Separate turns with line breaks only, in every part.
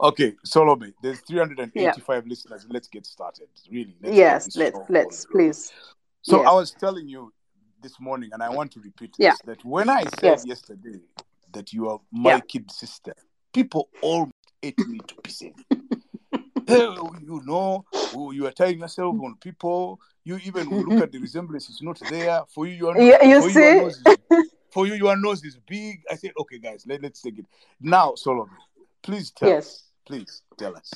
okay, Solome, there's 385 yeah. listeners. Let's get started. Really.
Let's yes, let's let's please.
So yes. I was telling you this morning, and I want to repeat this,
yeah.
that when I said yes. yesterday that you are my yeah. kid sister, people all ate me to pieces. you know, oh, you are tying yourself on people. You even look at the resemblance; it's not there. For you, your
yeah, you for see.
You, for you, your nose is big. I said, okay, guys, let, let's take it now. Solomon, please tell yes. Please tell us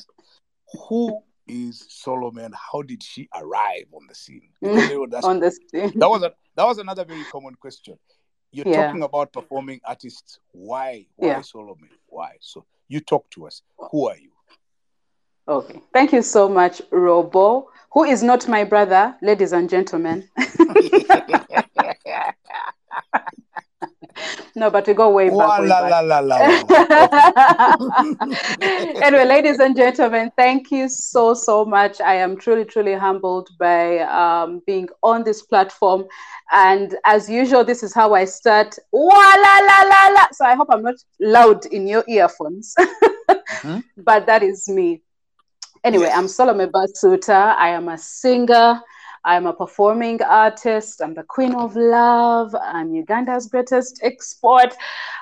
who is Solomon? How did she arrive on the scene?
on the scene.
That was a, that was another very common question. You're yeah. talking about performing artists. Why? Why yeah. Solomon? Why? So you talk to us. Who are you?
Okay. Thank you so much, Robo, who is not my brother, ladies and gentlemen. no, but we go way back. Way la, back. La, la, anyway, ladies and gentlemen, thank you so, so much. I am truly, truly humbled by um, being on this platform. And as usual, this is how I start. Wah, la, la, la, la. So I hope I'm not loud in your earphones. mm-hmm. But that is me. Anyway, yes. I'm Solome Basuuta. I am a singer. I'm a performing artist. I'm the queen of love. I'm Uganda's greatest export.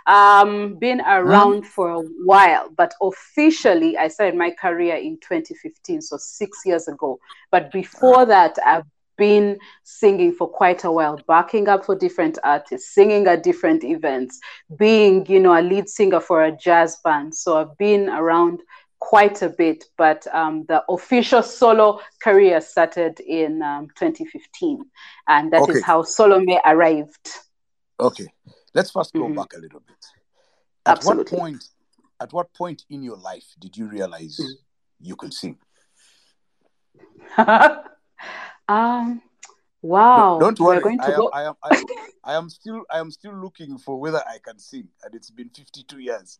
Um, been around mm. for a while, but officially I started my career in 2015, so six years ago. But before that, I've been singing for quite a while, backing up for different artists, singing at different events, being, you know, a lead singer for a jazz band. So I've been around quite a bit, but um, the official solo career started in um, 2015, and that okay. is how Solome arrived.
Okay, let's first go mm-hmm. back a little bit. At Absolutely. what point? At what point in your life did you realize mm-hmm. you could sing?
um, wow.
No, don't worry. I am, go... I, am, I, am, I am still I am still looking for whether I can sing, and it's been 52 years.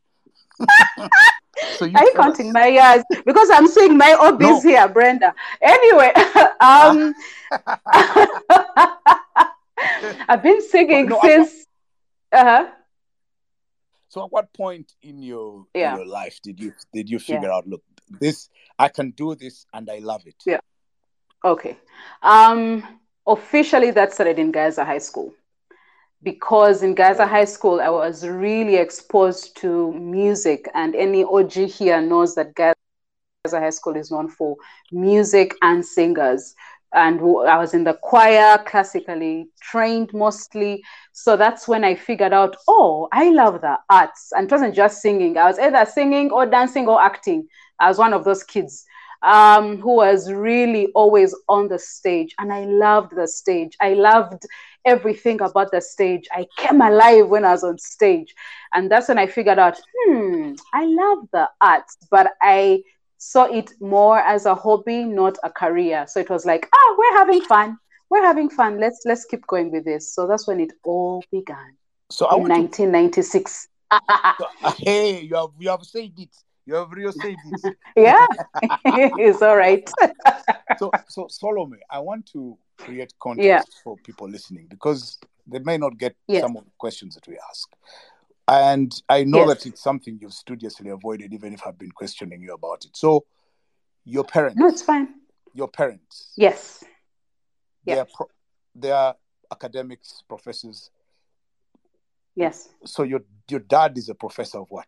So you Are you counting us. my years? Because I'm seeing my hobbies no. here, Brenda. Anyway, um, I've been singing no, since. Uh-huh.
So, at what point in your yeah. in your life did you did you figure yeah. out? Look, this I can do this, and I love it.
Yeah. Okay. Um. Officially, that started in Gayaza High School because in Gayaza High School, I was really exposed to music, and any OG here knows that Gayaza High School is known for music and singers. And I was in the choir, classically trained mostly. So that's when I figured out, oh, I love the arts. And it wasn't just singing, I was either singing or dancing or acting. I was one of those kids um, who was really always on the stage. And I loved the stage. I loved everything about the stage. I came alive when I was on stage. And that's when I figured out, hmm, I love the arts, but I saw it more as a hobby, not a career. So it was like, ah, we're having fun. We're having fun. Let's let's keep going with this. So that's when it all began.
So
in 1996.
To... hey, you have you have said it. You have real it.
yeah, it's all right.
so so Solome, I want to create context yeah. for people listening because they may not get yes. some of the questions that we ask. And I know yes. that it's something you've studiously avoided, even if I've been questioning you about it. So, your parents.
No, it's fine.
Your parents.
Yes.
They yeah. are, pro- they are academics, professors.
Yes.
So your your dad is a professor of what?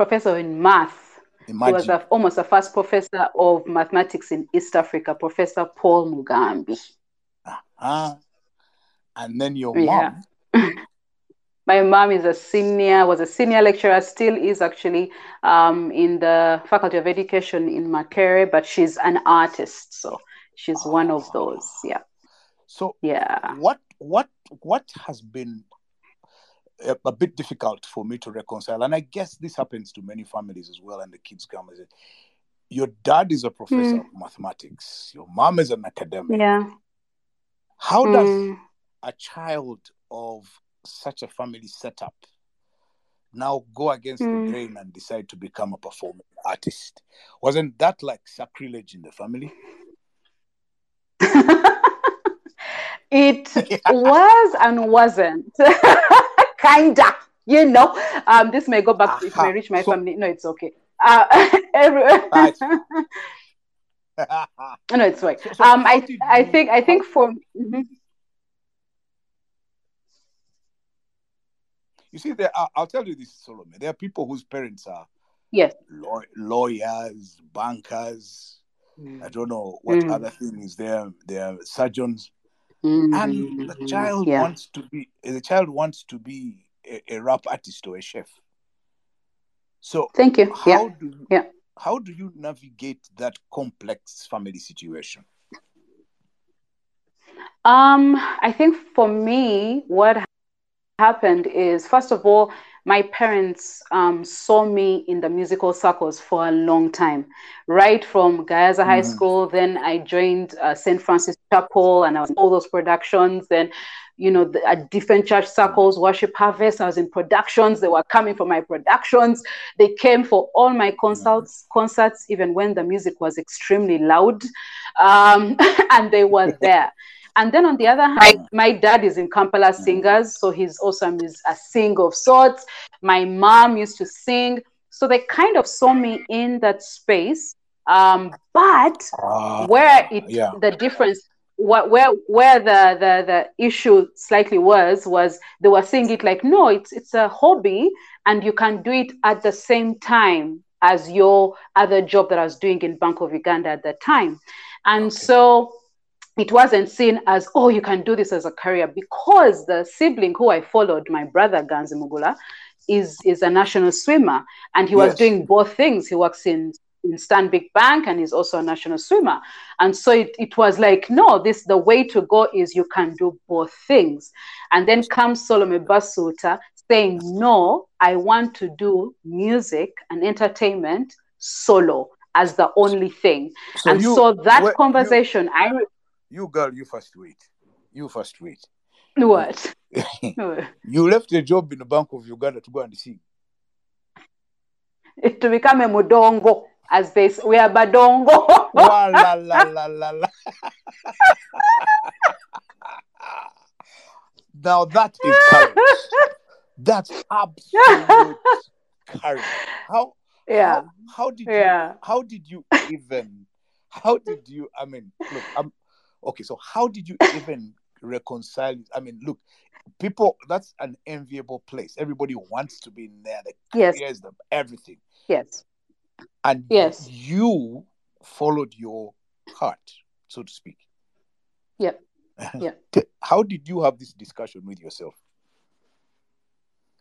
Professor in math. Imagine. He was a, almost a first professor of mathematics in East Africa, Professor Paul Mugambi.
Uh-huh. And then your mom.
Yeah. My mom is a senior, was a senior lecturer, still is actually um, in the Faculty of Education in Makerere, but she's an artist, so she's oh. one of those. Yeah.
So
yeah,
what what what has been a, a, bit difficult for me to reconcile. And I guess this happens to many families as well. And the kids come and say, Your dad is a professor mm. of mathematics, your mom is an academic.
Yeah.
How mm. does a child of such a family setup now go against mm. the grain and decide to become a performing artist? Wasn't that like sacrilege in the family?
it was and wasn't kinda you know, um, this may go back, uh-huh. it may reach my so, family. No, it's okay. Uh, everywhere. no, it's fine. So, so um, I, I think, I think for. Mm-hmm.
You see, there. Are, I'll tell you this, Solomon. There are people whose parents are
yes
law- lawyers, bankers. Mm. I don't know what mm. other thing is there. They are surgeons, mm-hmm. and the child yeah. wants to be. The child wants to be a, a, rap artist or a chef. So
thank you. How yeah.
do you,
yeah.
how do you navigate that complex family situation?
Um, I think for me, what happened is first of all, my parents um, saw me in the musical circles for a long time, right from Gayaza High mm-hmm. School. Then I joined uh, St. Francis Chapel and I was in all those productions. Then, you know, the, at different church circles, Worship Harvest, I was in productions. They were coming for my productions. They came for all my concerts, concerts even when the music was extremely loud. Um, and they were there. And then on the other hand, my dad is in Kampala Singers, so he's also a singer of sorts. My mom used to sing, so they kind of saw me in that space. Um, but uh, where it yeah. the difference what where where the, the the issue slightly was was they were saying it like no it's it's a hobby and you can do it at the same time as your other job that I was doing in Bank of Uganda at that time and okay. so it wasn't seen as, oh, you can do this as a career because the sibling who I followed, my brother Ganzi Mugula, is, is a national swimmer and he was yes. doing both things. He works in in Stanbic Bank and he's also a national swimmer. And so it, it was like, no, this the way to go is you can do both things. And then comes Solome Basuuta saying, no, I want to do music and entertainment solo as the only thing. So and you, so that conversation, you, I
you girl, you first wait. You first wait.
What?
you left a job in the Bank of Uganda to go and sing.
It to become a mudongo, as they say. We are badongo.
la, la, la, la, la. now that is courage. That's absolute courage. How?
Yeah.
How, how did yeah. you? How did you even? How did you? I mean, look, I'm Okay, so how did you even reconcile? I mean, look, people, that's an enviable place. Everybody wants to be in there. The yes. careers, the everything.
Yes.
And
yes,
you followed your heart, so to speak.
Yep. Yeah.
How did you have this discussion with yourself?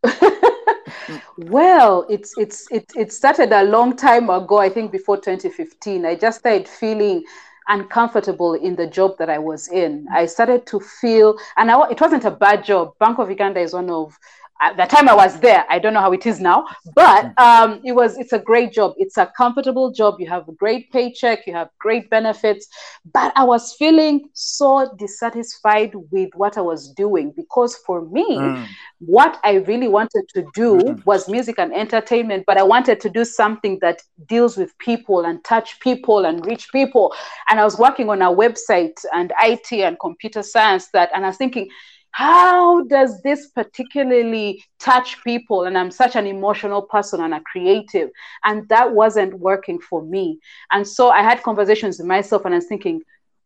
well, it's it's it, it started a long time ago. I think before 2015. I just started feeling uncomfortable in the job that I was in. I started to feel, and I, it wasn't a bad job. Bank of Uganda is one of at the time I was there, I don't know how it is now, but um, it was it's a great job. It's a comfortable job. You have a great paycheck, you have great benefits. But I was feeling so dissatisfied with what I was doing because for me, mm. what I really wanted to do mm. was music and entertainment, but I wanted to do something that deals with people and touch people and reach people. And I was working on a website and IT and computer science that, and I was thinking, how does this particularly touch people and i'm such an emotional person and a creative and that wasn't working for me and so i had conversations with myself and i was thinking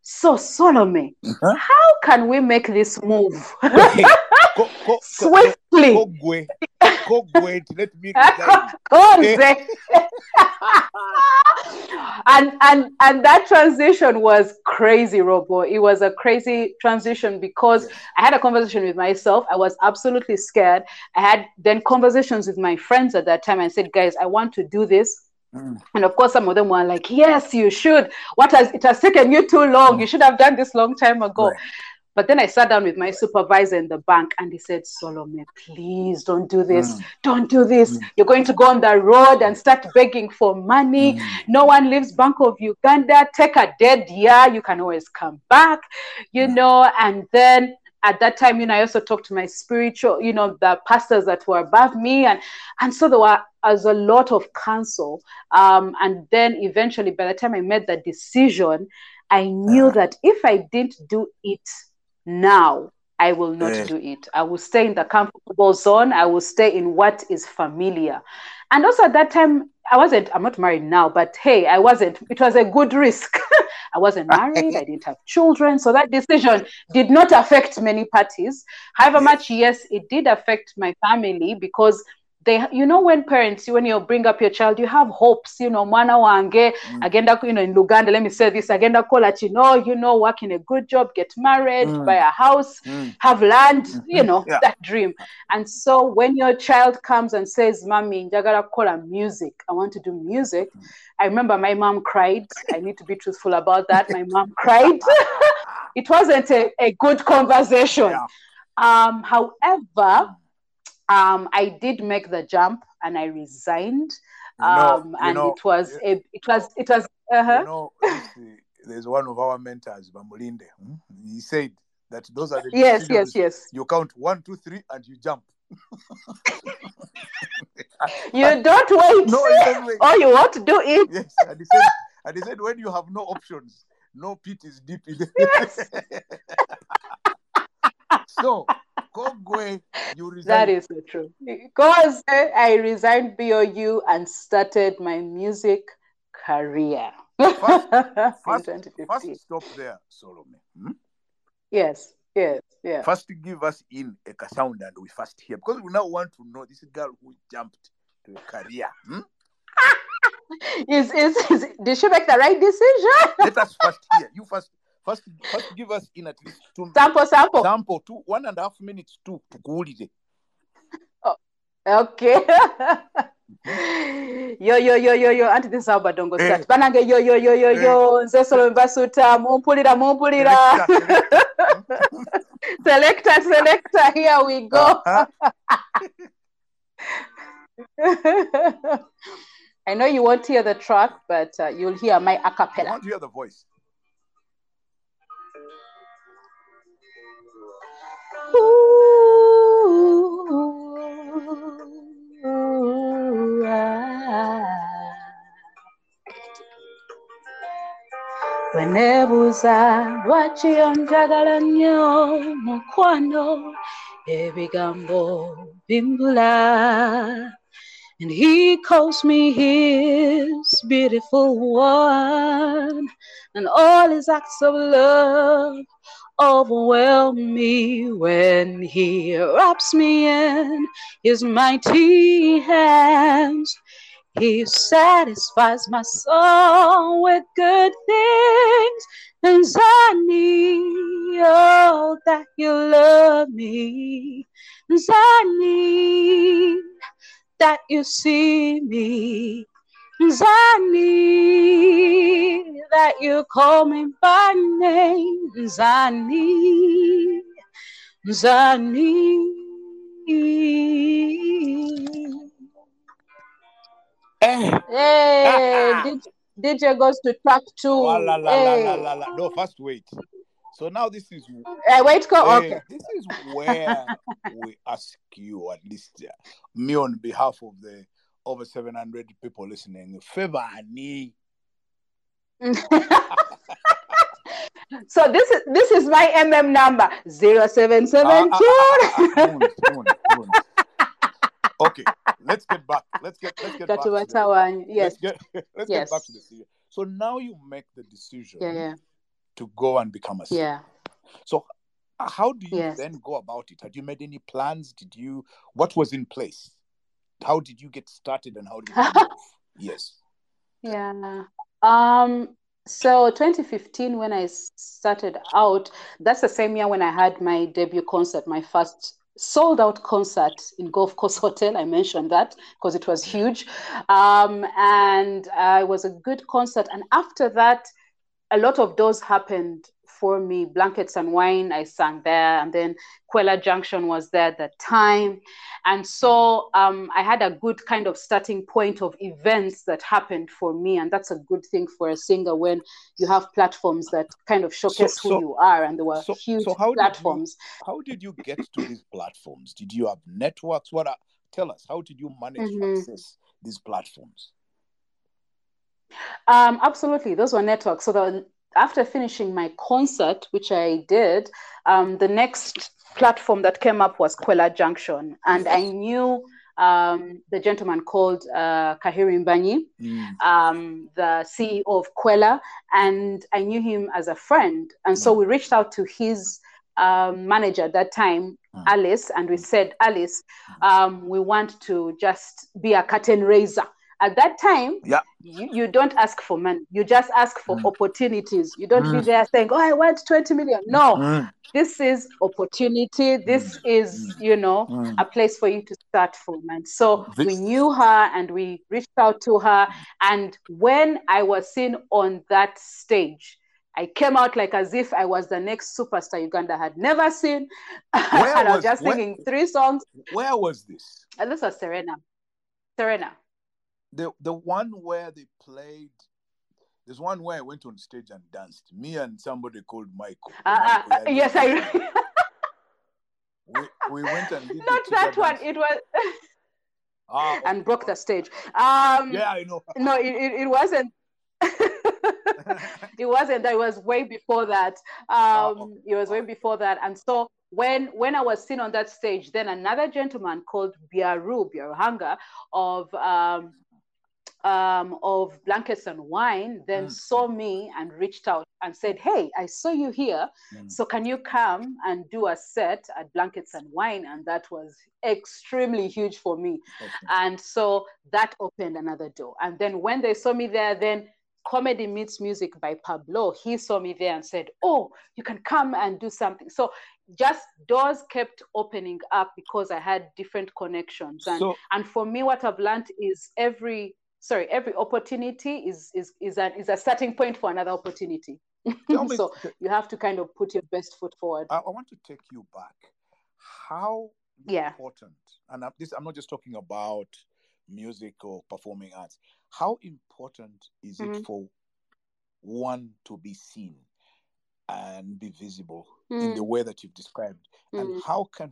so Solome, uh-huh. how can we make this move swiftly? Go,
let me
and and and that transition was crazy, Robo. It was a crazy transition because yes. I had a conversation with myself. I was absolutely scared. I had then conversations with my friends at that time. I said, guys, I want to do this. Mm. And of course, some of them were like, "Yes, you should. What has it has taken you too long? Mm. You should have done this long time ago." Right. But then I sat down with my supervisor in the bank and he said, Solome, please don't do this. Mm. Don't do this. Mm. You're going to go on the road and start begging for money. Mm. No one leaves Bank of Uganda. Take a dead year. You can always come back, you mm. know. And then at that time, you know, I also talked to my spiritual, you know, the pastors that were above me. And, and so there were as a lot of counsel. Um, and then eventually, by the time I made that decision, I knew that if I didn't do it now, I will not eh. do it. I will stay in the comfortable zone. I will stay in what is familiar. And also at that time, I wasn't, I'm not married now, but hey, I wasn't, it was a good risk. I wasn't married, I didn't have children. So that decision did not affect many parties. However much, yes, it did affect my family because they you know when parents when you bring up your child you have hopes you know mwana wange mm. agenda you know in luganda let me say this agenda kola know you know work in a good job get married mm. buy a house mm. have land mm-hmm. you know yeah. that dream and so when your child comes and says mommy njagala kola music i want to do music mm. i remember my mom cried i need to be truthful about that my mom cried it wasn't a, a good conversation yeah. um however um, I did make the jump and I resigned. Um, and know, it was a, it was it was. Uh-huh.
You know, there's one of our mentors, Bamulinde. Hmm? He said that those are the
yes, yes, yes.
You count one, two, three, and you jump.
you don't wait. No, you don't wait. Oh, you want to do it?
Yes, and he said, and he said when you have no options, no pit is deep. In Yes. so Kogwe, you resigned.
That is the truth. Because I resigned BOU and started my music career.
First, first, first stop there, Solomon. Hmm?
Yes, yes, yeah.
First, give us in a sound and we first hear because we now want to know this girl who jumped to a career. Hmm?
is, is, is did she make the right decision?
Let us first hear. You first First, first give us in at least two
sample, sample,
sample, two, one and a half minutes to tukuwulire.
Oh, okay. yo yo yo yo yo anti this is how badongo start eh. banange yo yo yo yo yo eh. nze solo mbasuta mumpulira mumpulira selector selector here we go uh-huh. I know you won't hear the track, but uh, you'll hear my acapella.
I want to hear the voice.
Wenebuuza lwaki onjagala nnyo mukwano ebigambo bimbula. And he calls me his beautiful one. And all his acts of love overwhelm me when he wraps me in his mighty hands. He satisfies my soul with good things, and I need all that you love me. And I need that you see me Zani, that you call me by name, Zani, Zani.
Eh.
Hey, did, DJ goes to track two. La,
la, la, hey. la, la, la, No, first wait. So now this is
uh, wait, go uh, okay.
This is where we ask you, at least uh, me on behalf of the over 700 people listening. Favor
so this is this is my mm number. 0772 ah, ah, ah,
okay let's get back let's get let's get back to
the, yes
let's get let's yes. get back to the so now you make the decision
yeah, yeah.
to go and become a CEO.
yeah.
So uh, how do you yes. then go about it? Had you made any plans? Did you what was in place how did you get started and how did you yes.
Yeah. Um so 2015 when i started out that's the same year when i had my debut concert my first sold out concert in golf course hotel. I mentioned that because it was huge. Um, and uh, it was a good concert. And after that a lot of those happened for me. Blankets and Wine, I sang there. And then Qwela Junction was there at the time. And so um, I had a good kind of starting point of events that happened for me. And that's a good thing for a singer when you have platforms that kind of showcase so, so, who you are. And there were so, huge how platforms.
Did you, how did you get to these platforms? Did you have networks? What are, tell us, how did you manage mm-hmm. to access these platforms?
Um, absolutely, those were networks. So the after finishing my concert, which I did, um, the next platform that came up was Qwela Junction, and I knew um, the gentleman called uh, Kahiri Mbanyi, mm. um, the CEO of Qwela, and I knew him as a friend. And so mm. we reached out to his um, manager at that time, mm. Alice, and we said, Alice, um, we want to just be a curtain raiser. At that time,
yeah.
you, you don't ask for money. You just ask for mm. opportunities. You don't be mm. there saying, oh, I want 20 million. No, mm this is opportunity this mm. is you know mm. a place for you to start from and so this... we knew her and we reached out to her and when i was seen on that stage I came out like as if I was the next superstar Uganda had never seen. and I was just singing where, three songs.
Where was this?
And this was Serena. Serena.
The the one where they played there's one where I went on stage and danced. Me and somebody called Michael.
Uh, Michael uh, yes, I.
we, we went and did
not that one. It was. Ah, and broke the stage. Um,
yeah, I know.
no, it, it, it wasn't. it wasn't. It was way before that. Um, it was way before that. And so when when I was seen on that stage, then another gentleman called Biaru Biaruhanga of um, um, of Blankets and Wine then mm. saw me and reached out and said, Hey, I saw you here. Mm. So can you come and do a set at Blankets and Wine? And that was extremely huge for me. Okay. And so that opened another door. And then when they saw me there, then Comedy Meets Music by Pablo, he saw me there and said, Oh, you can come and do something. So just doors kept opening up because I had different connections. And, so, and for me, what I've learned is every sorry, every opportunity is is is a is a starting point for another opportunity. Me, so you have to kind of put your best foot forward.
I, I want to take you back. How
yeah.
important, and I'm, this I'm not just talking about music or performing arts. How important is mm-hmm. it for one to be seen and be visible mm. in the way that you've described? Mm. And how can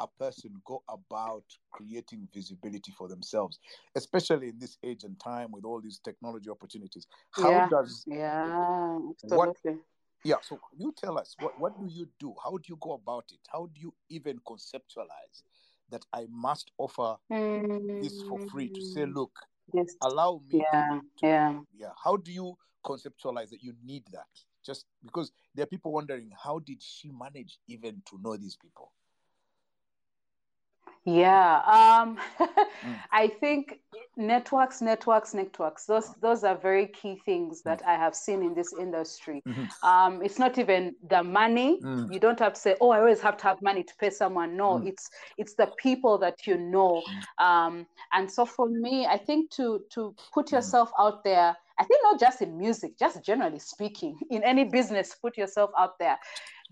a person go about creating visibility for themselves, especially in this age and time with all these technology opportunities? How
yeah.
does
yeah, absolutely.
What, yeah, so you tell us what, what do you do? How do you go about it? How do you even conceptualize that I must offer mm. this for free to say, mm. look, yes. allow me
yeah.
to,
yeah.
yeah. How do you conceptualize that you need that? Just because there are people wondering how did she manage even to know these people?
Yeah, um, mm. I think networks, networks, networks. Those those are very key things that I have seen in this industry. Mm-hmm. Um, it's not even the money. Mm. You don't have to say, "Oh, I always have to have money to pay someone." No, mm. it's it's the people that you know. Mm. Um, and so for me, I think to to put mm. yourself out there. I think not just in music, just generally speaking, in any business, put yourself out there.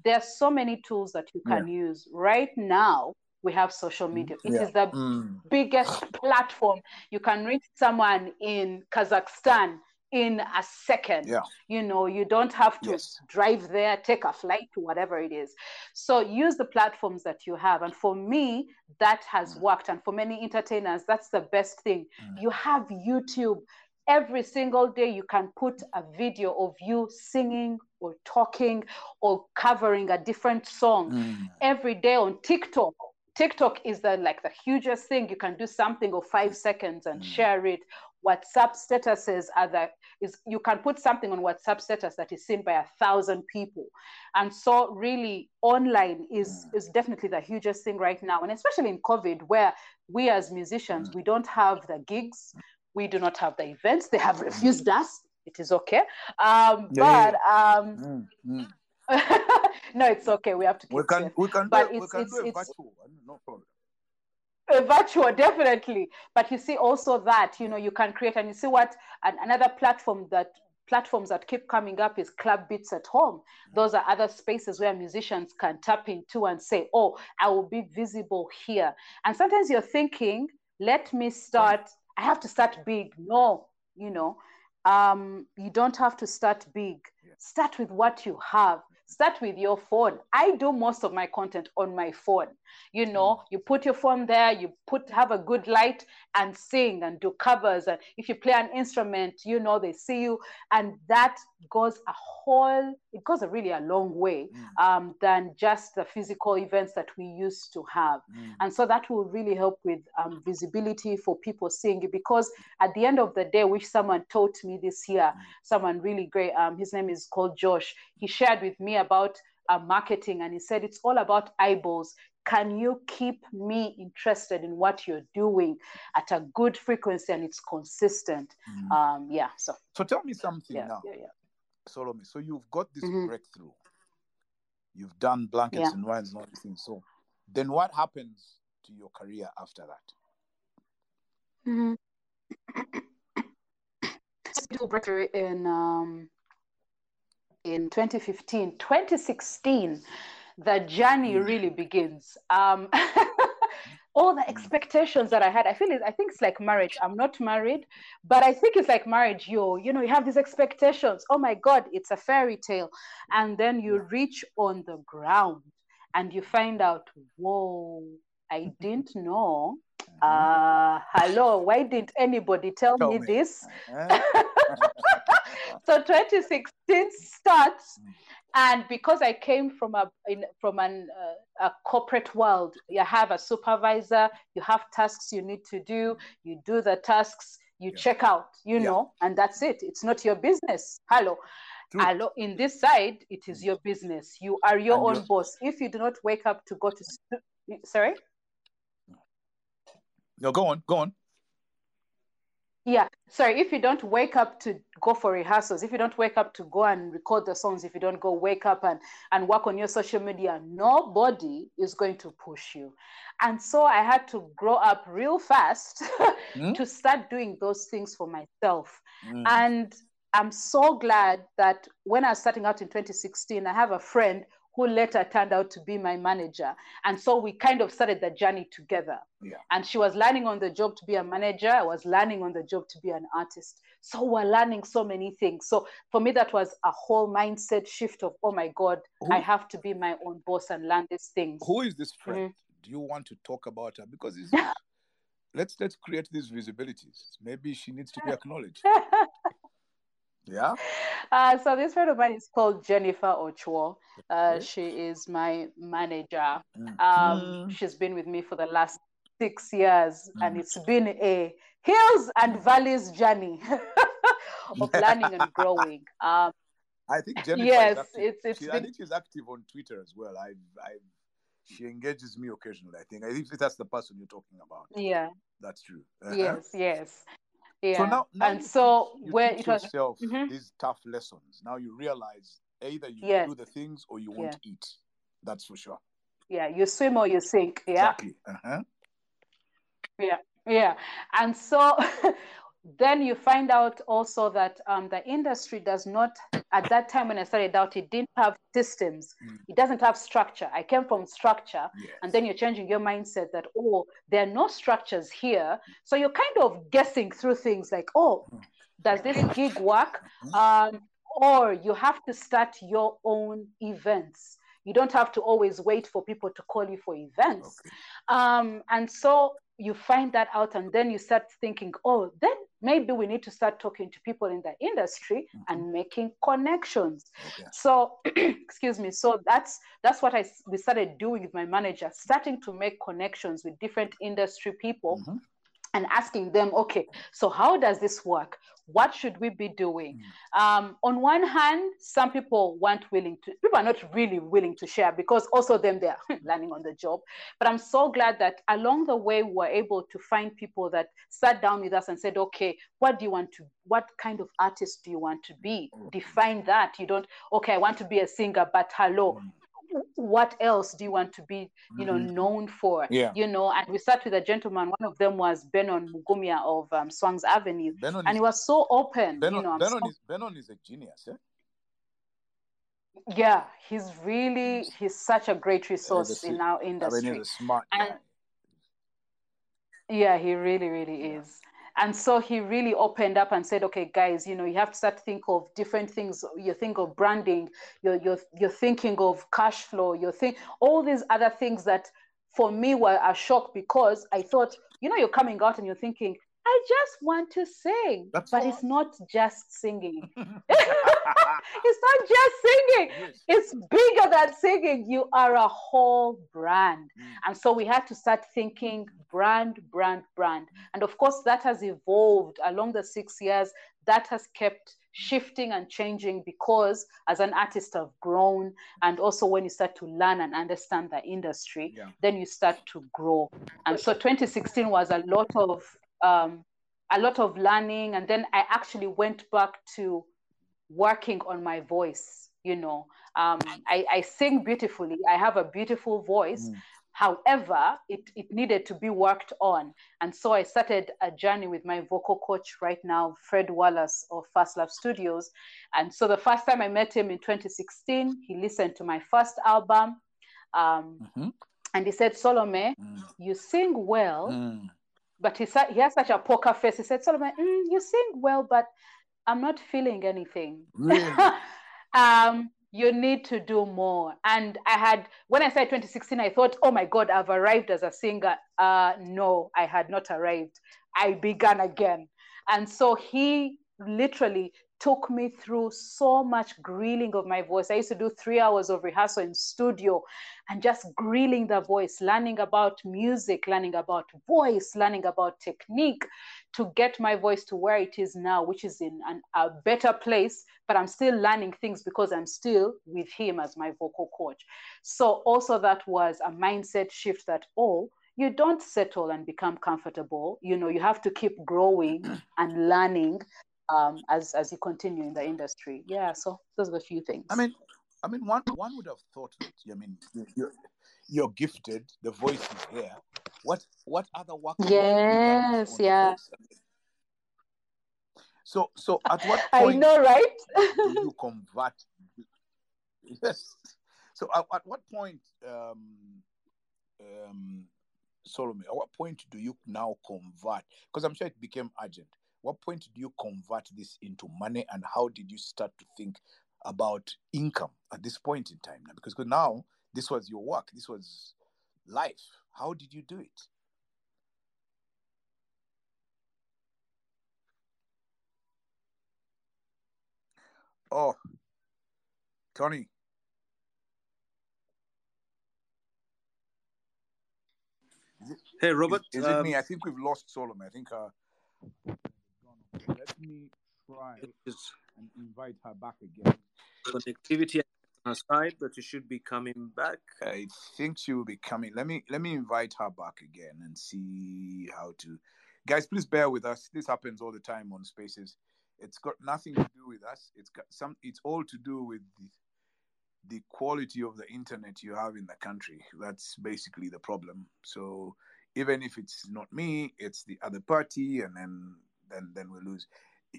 There are so many tools that you can yeah. use right now we have social media. It yeah. is the mm. biggest platform. You can reach someone in Kazakhstan in a second.
Yeah.
You know, you don't have to yes. drive there, take a flight to whatever it is. So use the platforms that you have. And for me, that has mm. worked. And for many entertainers, that's the best thing. Mm. You have YouTube. Every single day, you can put a video of you singing or talking or covering a different song. Mm. Every day on TikTok, TikTok is the like the hugest thing. You can do something of five seconds and mm. share it. WhatsApp statuses are that is you can put something on WhatsApp status that is seen by a thousand people. And so really online is mm. is definitely the hugest thing right now. And especially in COVID, where we as musicians, mm. we don't have the gigs, we do not have the events, they have refused us. It is okay. Um, yeah, but um, mm, mm. no, it's okay. We have to keep
we can, We can but do, it's, we can it's, do a it's, virtual no problem.
A virtual, definitely. But you see also that, you know, you can create and you see what another platform that platforms that keep coming up is club beats at home. Those are other spaces where musicians can tap into and say oh i will be visible here. And sometimes you're thinking let me start i have to start big. No you know um, you don't have to start big. Start with what you have start with your phone. I do most of my content on my phone. You know mm. you put your phone there you put have a good light and sing and do covers. And if you play an instrument you know they see you. And that goes a whole it goes a really a long way mm. um, than just the physical events that we used to have mm. and so that will really help with um, visibility for people seeing it because at the end of the day which someone taught me this year mm. someone really great um, his name is called josh he shared with me about uh, marketing and he said it's all about eyeballs can you keep me interested in what you're doing at a good frequency and it's consistent mm. um yeah so
so tell me something yeah, now yeah, yeah. Solome, so you've got this mm-hmm. breakthrough you've done blankets yeah. and wines and everything so then what happens to your career after that
mm-hmm. breakthrough in um in 2015 2016 the journey really begins. Um, all the expectations that I had, I feel it, I think it's like marriage. I'm not married, but I think it's like marriage. You, you know, you have these expectations. Oh my God, it's a fairy tale. And then you reach on the ground and you find out, whoa, I didn't know. Mm-hmm. Uh, hello, why didn't anybody tell, tell me, me, this? Uh-huh. so 2016 starts mm and because I came from a in, from an uh, a corporate world, you have a supervisor, you have tasks you need to do, you do the tasks, you yeah. check out, you yeah. know, and that's it. It's not your business. Hello. True. Hello. In this side, it is your business. You are your and own you're... boss. If you do not wake up to go to, sorry.
No, go on, go on.
Yeah, sorry, if you don't wake up to go for rehearsals, if you don't wake up to go and record the songs, if you don't go wake up and, and work on your social media, nobody is going to push you. And so I had to grow up real fast mm. to start doing those things for myself. Mm. And I'm so glad that when I was starting out in 2016, I have a friend who later turned out to be my manager. And so we kind of started the journey together. Yeah. And she was learning on the job to be a manager. I was learning on the job to be an artist. So we're learning so many things. So for me, that was a whole mindset shift of, oh my God, who, I have to be my own boss and learn these things.
Who is this friend? Mm-hmm. Do you want to talk about her? Because let's let's create these visibilities. Maybe she needs to be acknowledged. Yeah.
Uh, so this friend of mine is called Jennifer Ochoa. Uh, She is my manager. Mm. Um, mm. She's been with me for the last six years, mm. and it's been a hills and valleys journey of learning and growing. Um,
I think Jennifer. Yes, it's it's. She, been... I think she's active on Twitter as well. I've, I've she engages me occasionally. I think. I think that's the person you're talking about.
Yeah.
That's true.
Uh-huh. Yes. Yes. Yeah.
So now, now
and so
you
where
it was yourself mm-hmm. these tough lessons. Now you realize either you yes. do the things or you won't yeah. eat. That's for sure.
Yeah, you swim or you sink. Yeah.
Exactly. Uh-huh.
Yeah. Yeah. And so then you find out also that um, the industry does not at that time when i started out it didn't have systems mm. it doesn't have structure i came from structure yes. and then you're changing your mindset that oh there are no structures here so you're kind of guessing through things like oh mm. does this gig work mm-hmm. um, or you have to start your own events you don't have to always wait for people to call you for events okay. um, and so you find that out and then you start thinking oh then maybe we need to start talking to people in the industry mm-hmm. and making connections okay. so excuse me so that's that's what i we started doing with my manager starting to make connections with different industry people mm-hmm and asking them, okay, so how does this work? What should we be doing? Mm. Um, on one hand, some people weren't willing to, people are not really willing to share because also them they're learning on the job. But I'm so glad that along the way, we were able to find people that sat down with us and said, okay, what do you want to, what kind of artist do you want to be? Define that. You don't, okay, I want to be a singer, but hello, mm what else do you want to be you know mm-hmm. known for
yeah.
you know and we start with a gentleman one of them was benon mugumbya of um, swangz avenue benon and is, he was so open benon, you know
benon, so, is, benon is a genius eh?
yeah he's really he's such a great resource in our industry I
mean, he's a smart and
yeah he really really is and so he really opened up and said okay guys you know you have to start to think of different things. You think of branding. You're, you're, you're thinking of cash flow. You think all these other things that for me were a shock because i thought you know you're coming out and you're thinking I just want to sing.
That's
but
all.
it's not just singing. it's not just singing.
Yes.
It's bigger than singing. You are a whole brand.
Mm.
And so we had to start thinking brand, brand, brand. And of course, that has evolved along the six years. That has kept shifting and changing because as an artist I've grown and also when you start to learn and understand the industry
Yeah.
then you start to grow and so 2016 was a lot of um, a lot of learning and then I actually went back to working on my voice you know um, I, I sing beautifully I have a beautiful voice
Mm.
However, it, it needed to be worked on. And so I started a journey with my vocal coach right now, Fred Wallace of Fast Love Studios. And so the first time I met him in 2016, he listened to my first album. Um,
Mhm.
and he said, Solome,
Mm.
you sing well,
Mm.
But he, sa- he has such a poker face. He said, Solomon, mm, you sing well, but I'm not feeling anything.
Really?
um, you need to do more. And I had, when I started 2016, I thought, oh my God, I've arrived as a singer. Uh, no, I had not arrived. I began again. And so he literally took me through so much grilling of my voice. I used to do three hours of rehearsal in studio and just grilling the voice, learning about music, learning about voice, learning about technique to get my voice to where it is now, which is in an, a better place. But I'm still learning things because I'm still with him as my vocal coach. So, also, that was a mindset shift that, oh, you don't settle and become comfortable. You know, you have to keep growing and learning um, as as you continue in the industry. Yeah, so those are a few things.
I mean, I mean, one one would have thought that. I mean, you're, you're gifted. The voice is here. What what other work?
Yes, yeah.
So so at what point?
I know, right?
do you convert? Yes. So at, at what point, um, um, Solomon, at what point do you now convert? Because I'm sure it became urgent. What point do you convert this into money, and how did you start to think about income at this point in time? Now, because 'cause now this was your work, this was life. How did you do it? Oh, Tony.
Hey, Robert.
Is, is it
um,
me? I think we've lost Solomon. I think uh, let me try
it's
and invite her back again.
connectivity on her side, but you should be coming back.
I think she will be coming. Let me let me invite her back again and see how to. Guys, please bear with us. This happens all the time on Spaces. It's got nothing to do with us. It's got some. It's all to do with the, the quality of the internet you have in the country. That's basically the problem. So even if it's not me, it's the other party, and then then then we lose.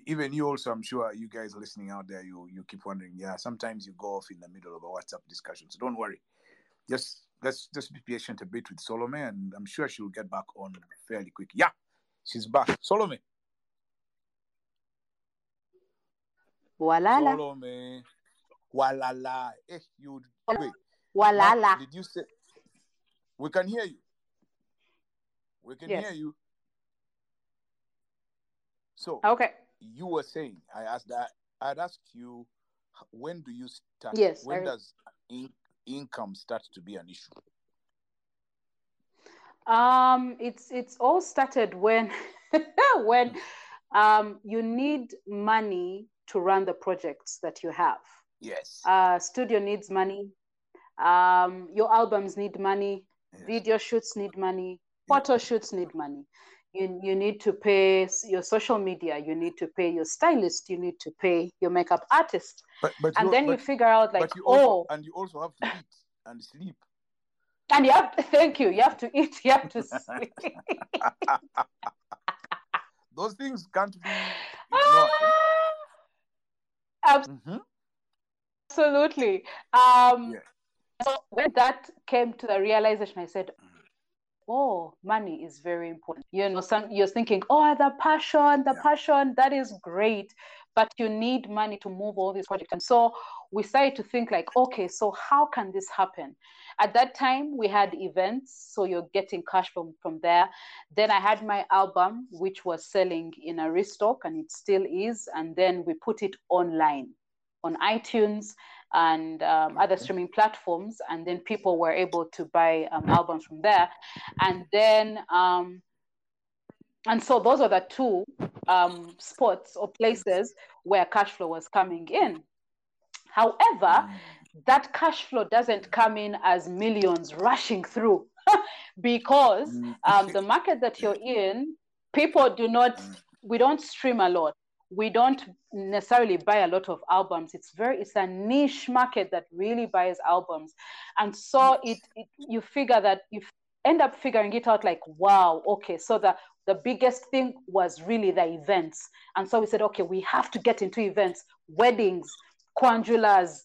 Even you also, I'm sure you guys listening out there, you you keep wondering. Yeah, sometimes you go off in the middle of a WhatsApp discussion. So don't worry. Just let's just be patient a bit with Solomon, and I'm sure she'll get back on fairly quick. Yeah, she's back. Solomon.
Walala.
Solomon. Walala. Eh, you wait.
Walala.
Did you say we can hear you? We can
Yes.
hear you. So
Okay.
you were saying, I asked that I'd asked you when do you start
Yes,
when
I-
does in, income start to be an issue?
Um, it's it's all started when when um, you need money to run the projects that you have.
Yes.
Uh, studio needs money. Um, your albums need money.
yes.
Video shoots need money. Photo shoots need money. You you need to pay your social media. You need to pay your stylist. You need to pay your makeup artist.
But but
And then
but,
you figure out like,
but you also
oh,
and you also have to eat and sleep.
and you have to thank you. You have to eat. You have to sleep.
Those things can't be ignored. Mhm.
Absolutely. Um,
Yeah.
So when that came to the realization, I said, "Oh, money is very important." You know, some you're thinking, "Oh, the passion, the
Yeah.
passion, that is great," but you need money to move all these projects. And so we started to think like, okay, so how can this happen? At that time, we had events, so you're getting cash from, from there. Then I had my album, which was selling in a restock, and it still is. And then we put it online on iTunes and um, other streaming platforms, and then people were able to buy um, albums from there. And then, um, and so those are the two um, spots or places where cash flow was coming in. However, that cash flow doesn't come in as millions rushing through. Because um, the market that you're in, people do not, we don't stream a lot we don't necessarily buy a lot of albums. It's very it's a niche market that really buys albums. And so it, it you figure that you end up figuring it out like wow okay so the the biggest thing was really the events. And so we said okay we have to get into events weddings kwanjulas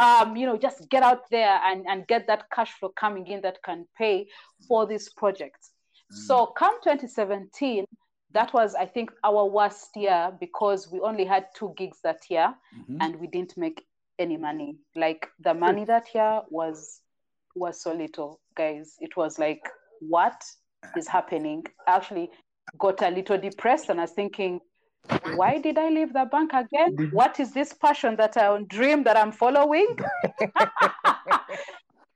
um, you know just get out there and, and get that cash flow coming in that can pay for these projects. Mm. so come 2017 that was i think our worst year because we only had two gigs that year mm-hmm. and we didn't make any money. Like the money that year was was so little guys. It was like what is happening? I actually got a little depressed and i was thinking why did i leave the bank again? What is this passion that i dream that i'm following?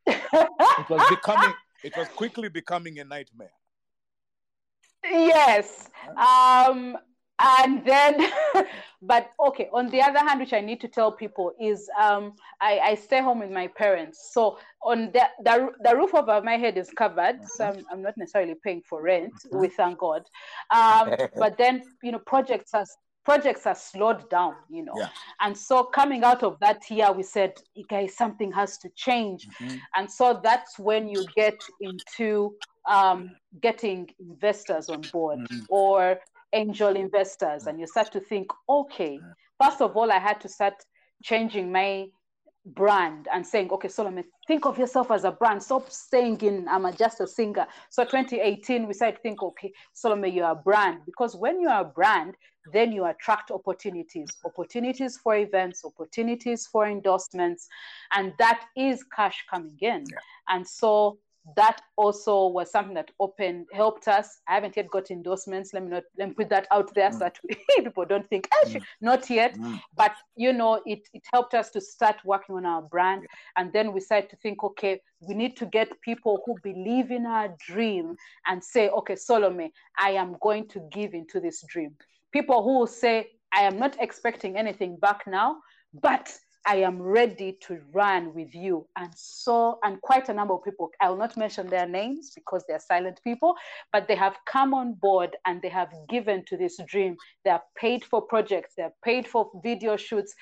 It was becoming it was quickly becoming a nightmare
yes um and then but okay on the other hand which i need to tell people is um i, I stay home with my parents so on the, the, the roof over my head is covered so I'm, I'm not necessarily paying for rent mm-hmm. we thank god um but then you know projects are projects are slowed down you know yeah. and so coming out of that year we said guys something has to change mm-hmm. and so that's when you get into um, getting investors on board mm-hmm. or angel investors. And you start to think okay first of all i had to start changing my brand and saying okay Solome think of yourself as a brand. Stop saying in i'm a, just a singer. So 2018 we started to think okay Solome you're a brand. Because when you're a brand then you attract opportunities. Opportunities for events opportunities for endorsements. And that is cash coming in. Yeah. and so that also was something that opened helped us. I haven't yet got endorsements. Let me not let me put that out there mm. so that people don't think mm. not yet. Mm. But you know, it it helped us to start working on our brand, yeah. and then we started to think, okay, we need to get people who believe in our dream and say, okay, Solome, I am going to give into this dream. People who say, I am not expecting anything back now, but I am ready to run with you. And so, and quite a number of people, I will not mention their names because they're silent people, but they have come on board and they have given to this dream. They are paid for projects, they're paid for video shoots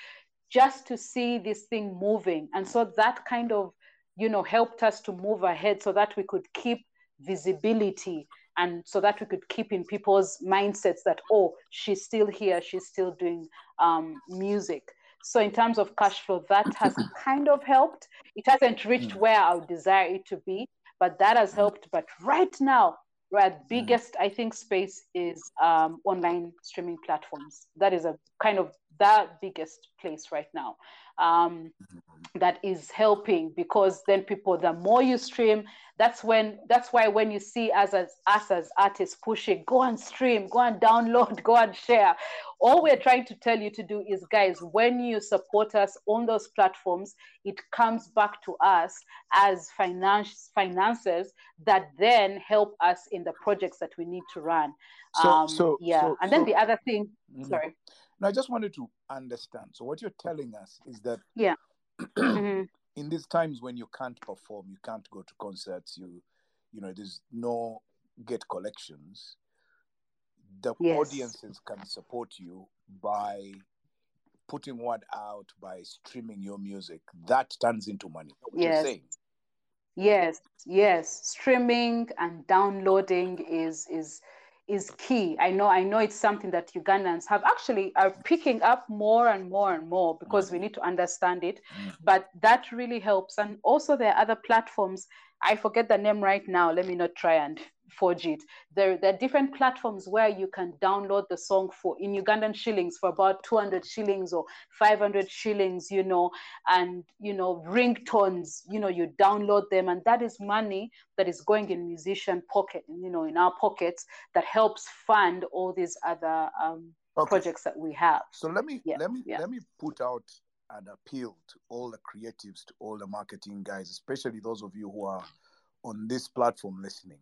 just to see this thing moving. And so that kind of, you know, helped us to move ahead so that we could keep visibility and so that we could keep in people's mindsets that, oh, she's still here, she's still doing um, music. So in terms of cash flow, that has kind of helped. It hasn't reached mm. where I would desire it to be, but that has helped. But right now, where the mm. biggest I think space is um, online streaming platforms. That is a kind of that biggest place right now um, that is helping because then people the more you stream that's when that's why when you see us as us as artists pushing go and stream go and download go and share all we're trying to tell you to do is guys when you support us on those platforms it comes back to us as finance finances that then help us in the projects that we need to run. So, um, so yeah. so, and then so, the other thing mm-hmm. sorry
now, I just wanted to understand. So, what you're telling us is that
yeah, mm-hmm.
in these times when you can't perform, you can't go to concerts, you, you know, there's no get collections. The yes. audiences can support you by putting word out by streaming your music. That turns into money.
yes. Yes, yes. Streaming and downloading is is is key. I know, I know it's something that Ugandans have actually are picking up more and more and more because we need to understand it. Mm. But that really helps. And also there are other platforms. I forget the name right now. Let me not try and forge it. There, there are different platforms where you can download the song for in Ugandan shillings for about 200 shillings or 500 shillings, you know, and you know, ringtones, you know, you download them, and that is money that is going in musician pocket, you know, in our pockets that helps fund all these other um, okay. projects that we have.
So let me yeah, let me yeah. let me put out an appeal to all the creatives, to all the marketing guys, especially those of you who are on this platform listening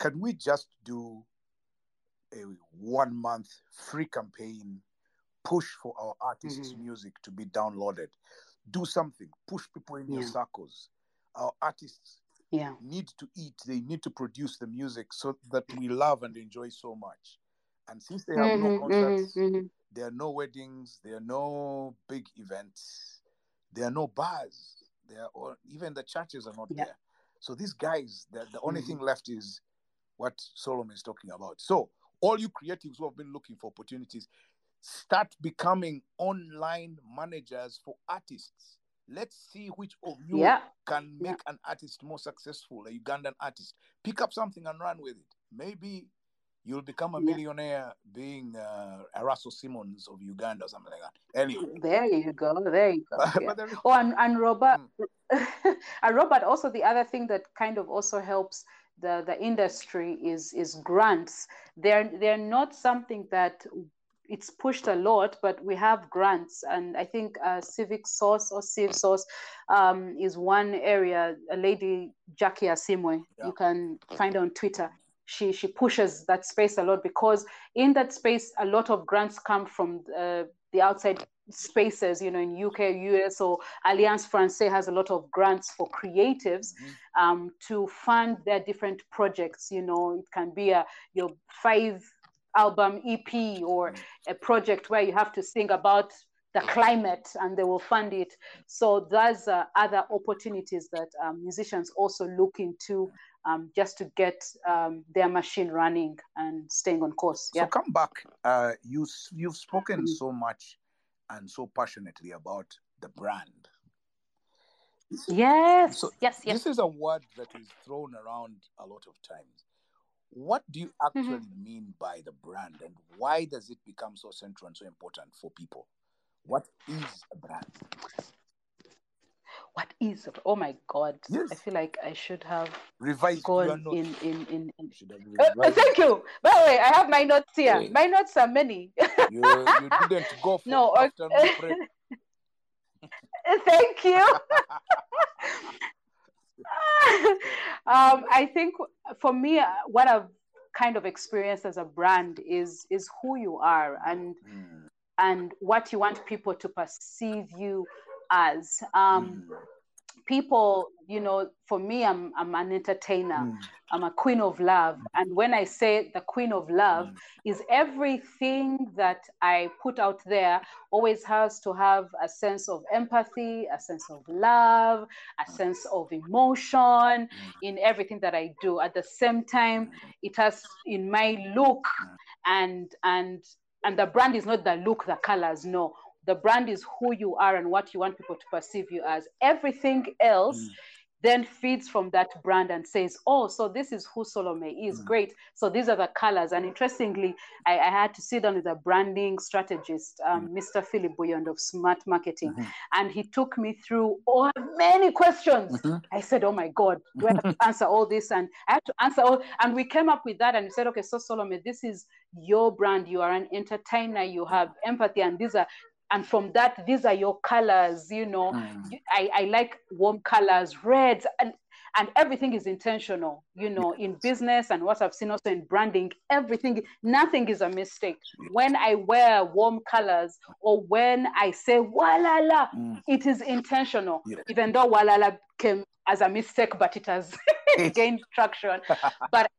can we just do a one month free campaign push for our artists' mm-hmm. music to be downloaded do something push people in yeah. your circles our artists
yeah.
need to eat they need to produce the music so that we love and enjoy so much and since they have mm-hmm, no contracts, mm-hmm, mm-hmm, there are no weddings there are no big events there are no bars there are all, even the churches are not yeah. there so these guys the, the only mm-hmm. thing left is what Solome is talking about. So, all you creatives who have been looking for opportunities, start becoming online managers for artists. Let's see which of you yeah. can make yeah. an artist more successful, a Ugandan artist. Pick up something and run with it. Maybe you'll become a millionaire being uh, Simmons of Uganda or something like that. Anyway.
There you go. There you go. Yeah. oh, and, and Robert, mm. and Robert, also the other thing that kind of also helps the, the industry is is grants. They're they're not something that it's pushed a lot, but we have grants, and I think uh, Civic Source or Civ Source um, is one area. A lady Jackie Asiimwe, yeah. you can find on Twitter. She she pushes that space a lot because in that space, a lot of grants come from uh, the outside spaces, you know, in UK, US, or Alliance Francaise has a lot of grants for creatives mm-hmm. um, to fund their different projects. You know, it can be a your five album EP or mm-hmm. a project where you have to sing about the climate and they will fund it. So there's uh, other opportunities that um, musicians also look into um, just to get um, their machine running and staying on course.
Yeah. So come back. Uh, you you've spoken mm-hmm. so much and so passionately about the brand.
Yes, so yes, yes.
This is a word that is thrown around a lot of times. What do you actually mm-hmm. mean by the brand, and why does it become so central and so important for people? What is a brand?
What is oh my god! Yes. I feel like I should have
revised
gone in in in. in... Uh, thank you. By the way, I have my notes here. My notes are many.
you, you didn't go for no. Okay.
thank you. um, I think for me, what I've kind of experienced as a brand is is who you are and mm. and what you want people to perceive you as. Um, mm people, you know, for me, I'm I'm an entertainer. Mm. I'm a queen of love. And when I say the queen of love, mm. is everything that I put out there always has to have a sense of empathy, a sense of love, a mm. sense of emotion mm. in everything that I do. At the same time, it has in my look mm. and and and the brand is not the look, the colors. No, the brand is who you are and what you want people to perceive you as. Everything else mm. then feeds from that brand and says, Oh, so this is who Solome is. Mm. Great. So these are the colors. And interestingly, I, I, had to sit down with a branding strategist, um, mm. Mr. Philip Buyond of Smart Marketing, mm-hmm. and he took me through all many questions. Mm-hmm. I said, Oh my God, do I have to answer all this? And I have to answer all. And we came up with that and we said, Okay, so Solome, this is your brand. You are an entertainer, you have empathy, and these are and from that these are your colors you know mm. I, I like warm colors reds and and everything is intentional you know in business and what i've seen also in branding everything nothing is a mistake when i wear warm colors or when i say walala mm. it is intentional yeah. even though walala came as a mistake but it has gained traction but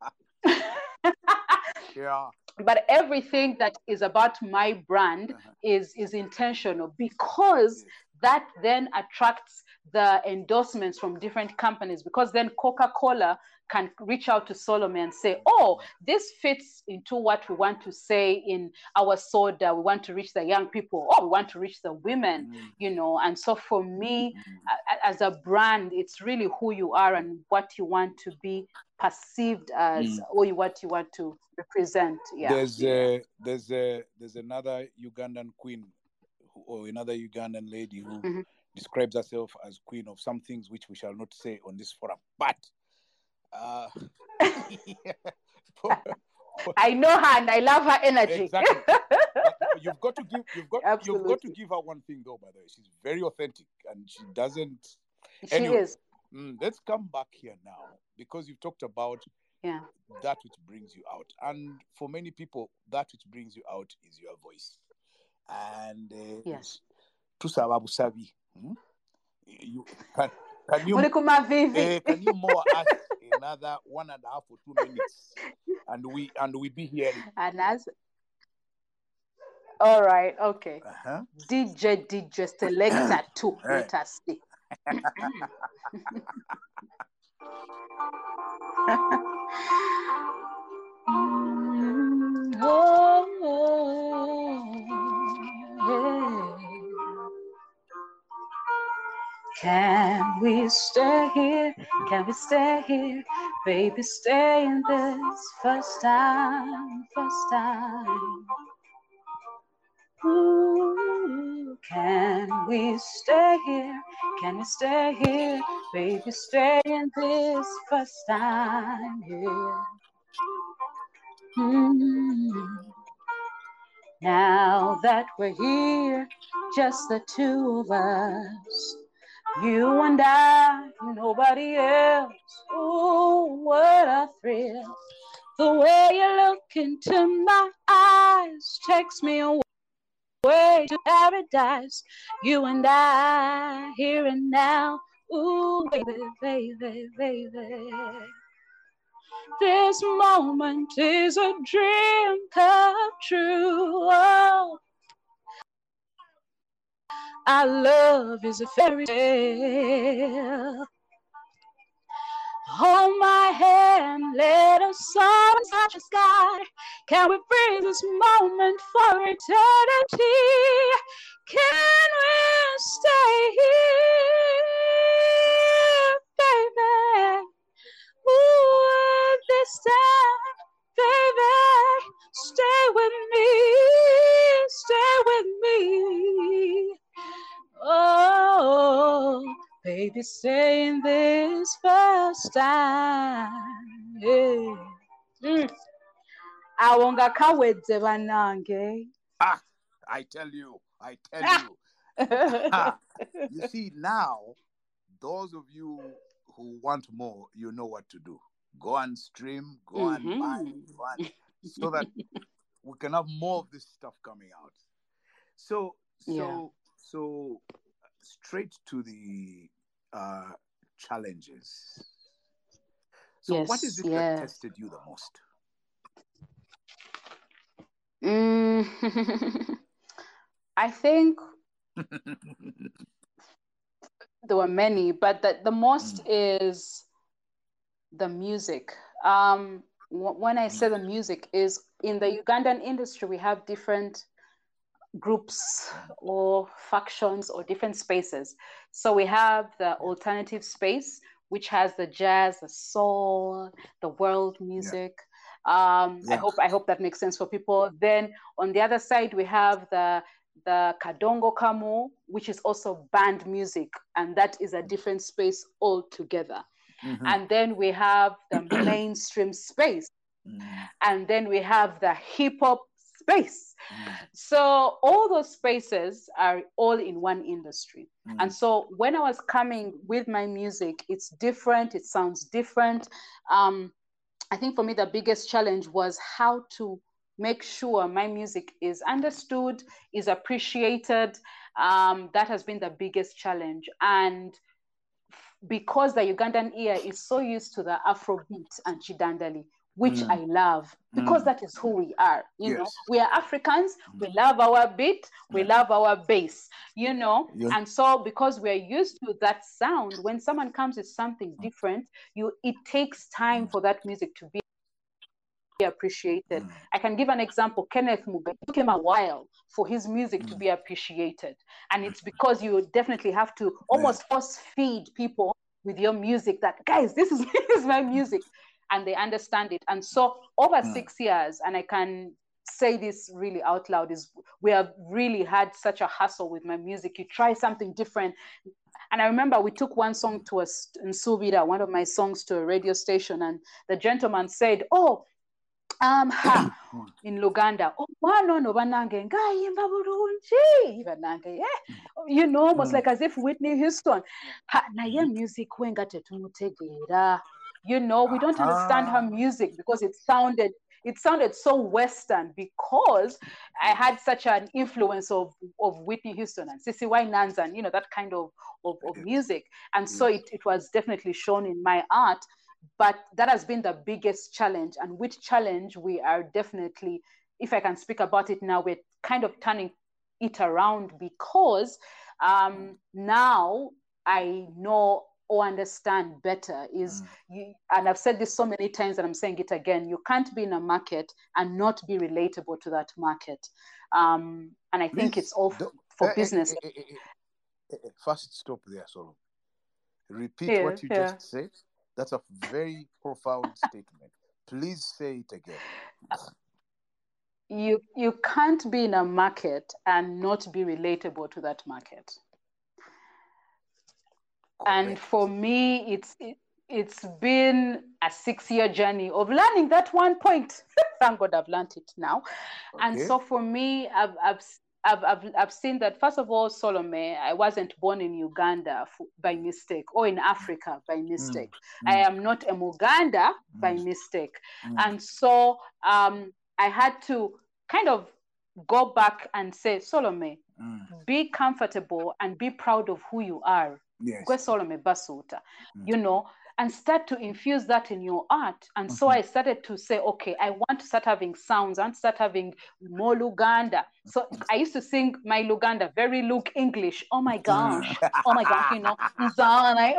yeah
but everything that is about my brand uh-huh. is is intentional because that then attracts the endorsements from different companies because then coca-cola can reach out to Solome and say, oh, this fits into what we want to say in our soda. We want to reach the young people. Oh, we want to reach the women, mm. you know. And so for me, mm. as a brand, it's really who you are and what you want to be perceived as mm. or what you want to represent. Yeah.
There's a, there's a, there's another Ugandan queen or another Ugandan lady who mm-hmm. Describes herself as queen of some things which we shall not say on this forum. But uh,
I know her and I love her energy.
Exactly. you've got to give you've got Absolutely. you've got to give her one thing though, by the way. She's very authentic and she doesn't
She anyway, is.
Mm, let's come back here now because you've talked about
yeah
that which brings you out. And for many people, that which brings you out is your voice. And uh,
yes.
tusaba busabi. Hmm? You can, can you,
uh,
can you more us another one and a half or two minutes, and we and we be here.
And as all right, okay.
Uh-huh.
DJ DJ selector two. Let us see. oh, oh, Can we stay here? Can we stay here? Baby, stay in this first time, first time. Ooh, can we stay here? Can we stay here? Baby, stay in this first time, yeah. Mm. Now that we're here, just the two of us. You and I, nobody else. Ooh, what a thrill. The way you look into my eyes takes me away to paradise. You and I, here and now. Ooh, baby, baby, baby. This moment is a dream come true. Oh. Our love is a fairy tale. Hold my hand, let us soar and touch the sky. Can we breathe this moment for eternity? Can we stay here, baby? Ooh, this time, baby, stay with me, stay with me. Oh, baby, saying this first time. Yeah. Mm. awonga kawedde bannange
ah, i tell you i tell you ah, you see now those of you who want more you know what to do go and stream go mm-hmm. and buy go and, so that we can have more of this stuff coming out so so. So, straight to the uh, challenges. So, yes, what is it yes. that tested you the most?
Mm, I think there were many, but the, the most mm. is the music. Um, w- when I say the music, is in the Ugandan industry, we have different groups or factions or different spaces. So we have the alternative space, which has the jazz, the soul, the world music. Yeah. Um, I hope I hope that makes sense for people. Then on the other side, we have the the Kadongo Kamu, which is also band music, and that is a different space altogether. Mm-hmm. And then we have the mainstream space. Mm-hmm. And then we have the hip hop space. Mm. So all those spaces are all in one industry. Mm. And so when I was coming with my music, it's different, it sounds different. Um, I think for me, the biggest challenge was how to make sure my music is understood, is appreciated. Um, that has been the biggest challenge. And because the Ugandan ear is so used to the Afrobeat and Kidandali, which mm. I love because mm. that is who we are. You yes. know, we are Africans. We mm. love our beat. We love our bass. You know, and so because we're used to that sound, when someone comes with something mm. different, you it takes time for that music to be appreciated. Mm. I can give an example. Kenneth Muga. It took him a while for his music mm. to be appreciated. And it's because you definitely have to almost yeah. force feed people with your music that, guys, this is, this is my music. And they understand it. And so over mm. six years, and I can say this really out loud, is we have really had such a hustle with my music. You try something different. And I remember we took one song to a in Subida, one of my songs to a radio station, and the gentleman said, Oh, um ha in luganda banange ngayimba bulungi banange yeah. you know almost mm. like as if whitney houston ha naye music we nga tetumutegeera you know we don't understand ah. her music because it sounded it sounded so western because i had such an influence of of whitney houston and CeCe Winans and you know that kind of of, of music. And so mm. it, it was definitely shown in my art but that has been the biggest challenge and which challenge we are definitely if i can speak about it now we're kind of turning it around because um, mm. now i know or understand better is mm. you, and i've said this so many times and i'm saying it again you can't be in a market and not be relatable to that market um, and i Please, think it's all for uh, business uh,
uh, first stop there so repeat yeah, what you yeah. just said that's a very profound statement. Please say it again.
You you can't be in a market and not be relatable to that market. And for me, it's it, it's been a six year journey of learning that one point. Thank God I've learned it now. Okay. And so for me, I've, I've I've, I've, I've seen that, first of all, Solome, I wasn't born in Uganda f- by mistake or in Africa by mistake. Mm. I am not a Muganda mm. by mistake. Mm. And so um, I had to kind of go back and say, Solome, mm. be comfortable and be proud of who you are. Yes. Basuuta. Mm. You know, and start to infuse that in your art. And mm-hmm. so I started to say, okay, I want to start having sounds and start having more Luganda. So I used to sing my Luganda, very Luke English. Oh my gosh. oh my gosh, you know,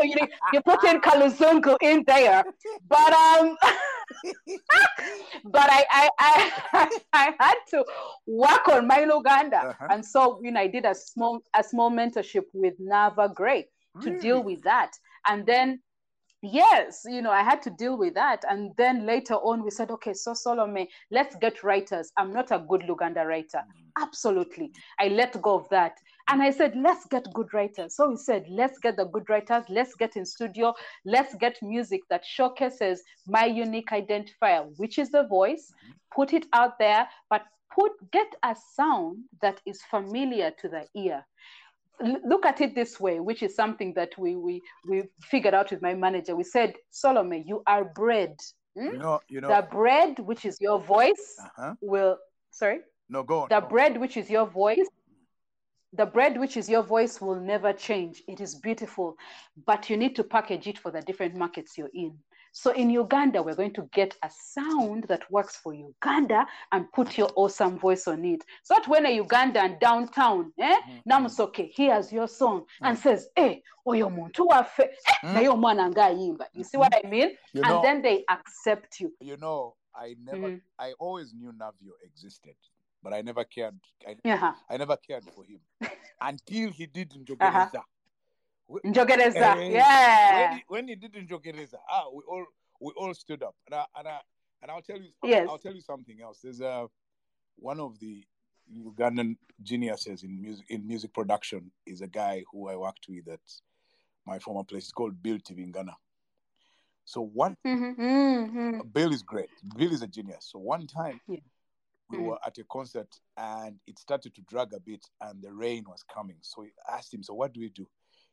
you, know, you put in Kaluzungu in there. But um but I, I I I had to work on my Luganda. Uh-huh. And so, you know, I did a small a small mentorship with Nava Grey to deal with that. And then yes you know i had to deal with that. And then later on we said okay so Solome let's get writers. I'm not a good luganda writer. Mm. Absolutely. I let go of that. And i said let's get good writers. So we said let's get the good writers. Let's get in studio. Let's get music that showcases my unique identifier which is the voice. Mm-hmm. Put it out there but put get a sound that is familiar to the ear look at it this way, which is something that we we we figured out with my manager. We said, Solome, you are bread.
Hmm? You know, you know,
the bread, which is your voice, uh-huh. will sorry.
No, go on.
The
go
bread, which is your voice, the bread, which is your voice, will never change. It is beautiful, but you need to package it for the different markets you're in. So in Uganda, we're going to get a sound that works for Uganda and put your awesome voice on it. So that when a Ugandan downtown, eh, mm-hmm. Namusoke hears your song mm-hmm. and says, eh, oyo muntu waffe, eh, mm-hmm. naye omwana ngayimba. You see what I mean? You and then they accept you.
You know, I never, mm-hmm. I always knew Navio existed but I never cared. I,
uh-huh.
I never cared for him until he did Njogereza. Uh-huh.
Njogereza, yeah.
When he, when he did Njogereza, ah, we all we all stood up, and I, and I, and I'll tell you,
yes.
I'll tell you something else. There's a uh, one of the Ugandan geniuses in music in music production is a guy who I worked with at my former place. It's called Bill Tivingana. So one, mm-hmm, mm-hmm. Bill is great. Bill is a genius. So one time. Yeah we mm. were at a concert and it started to drag a bit and the rain was coming. So we asked him, So what do we do?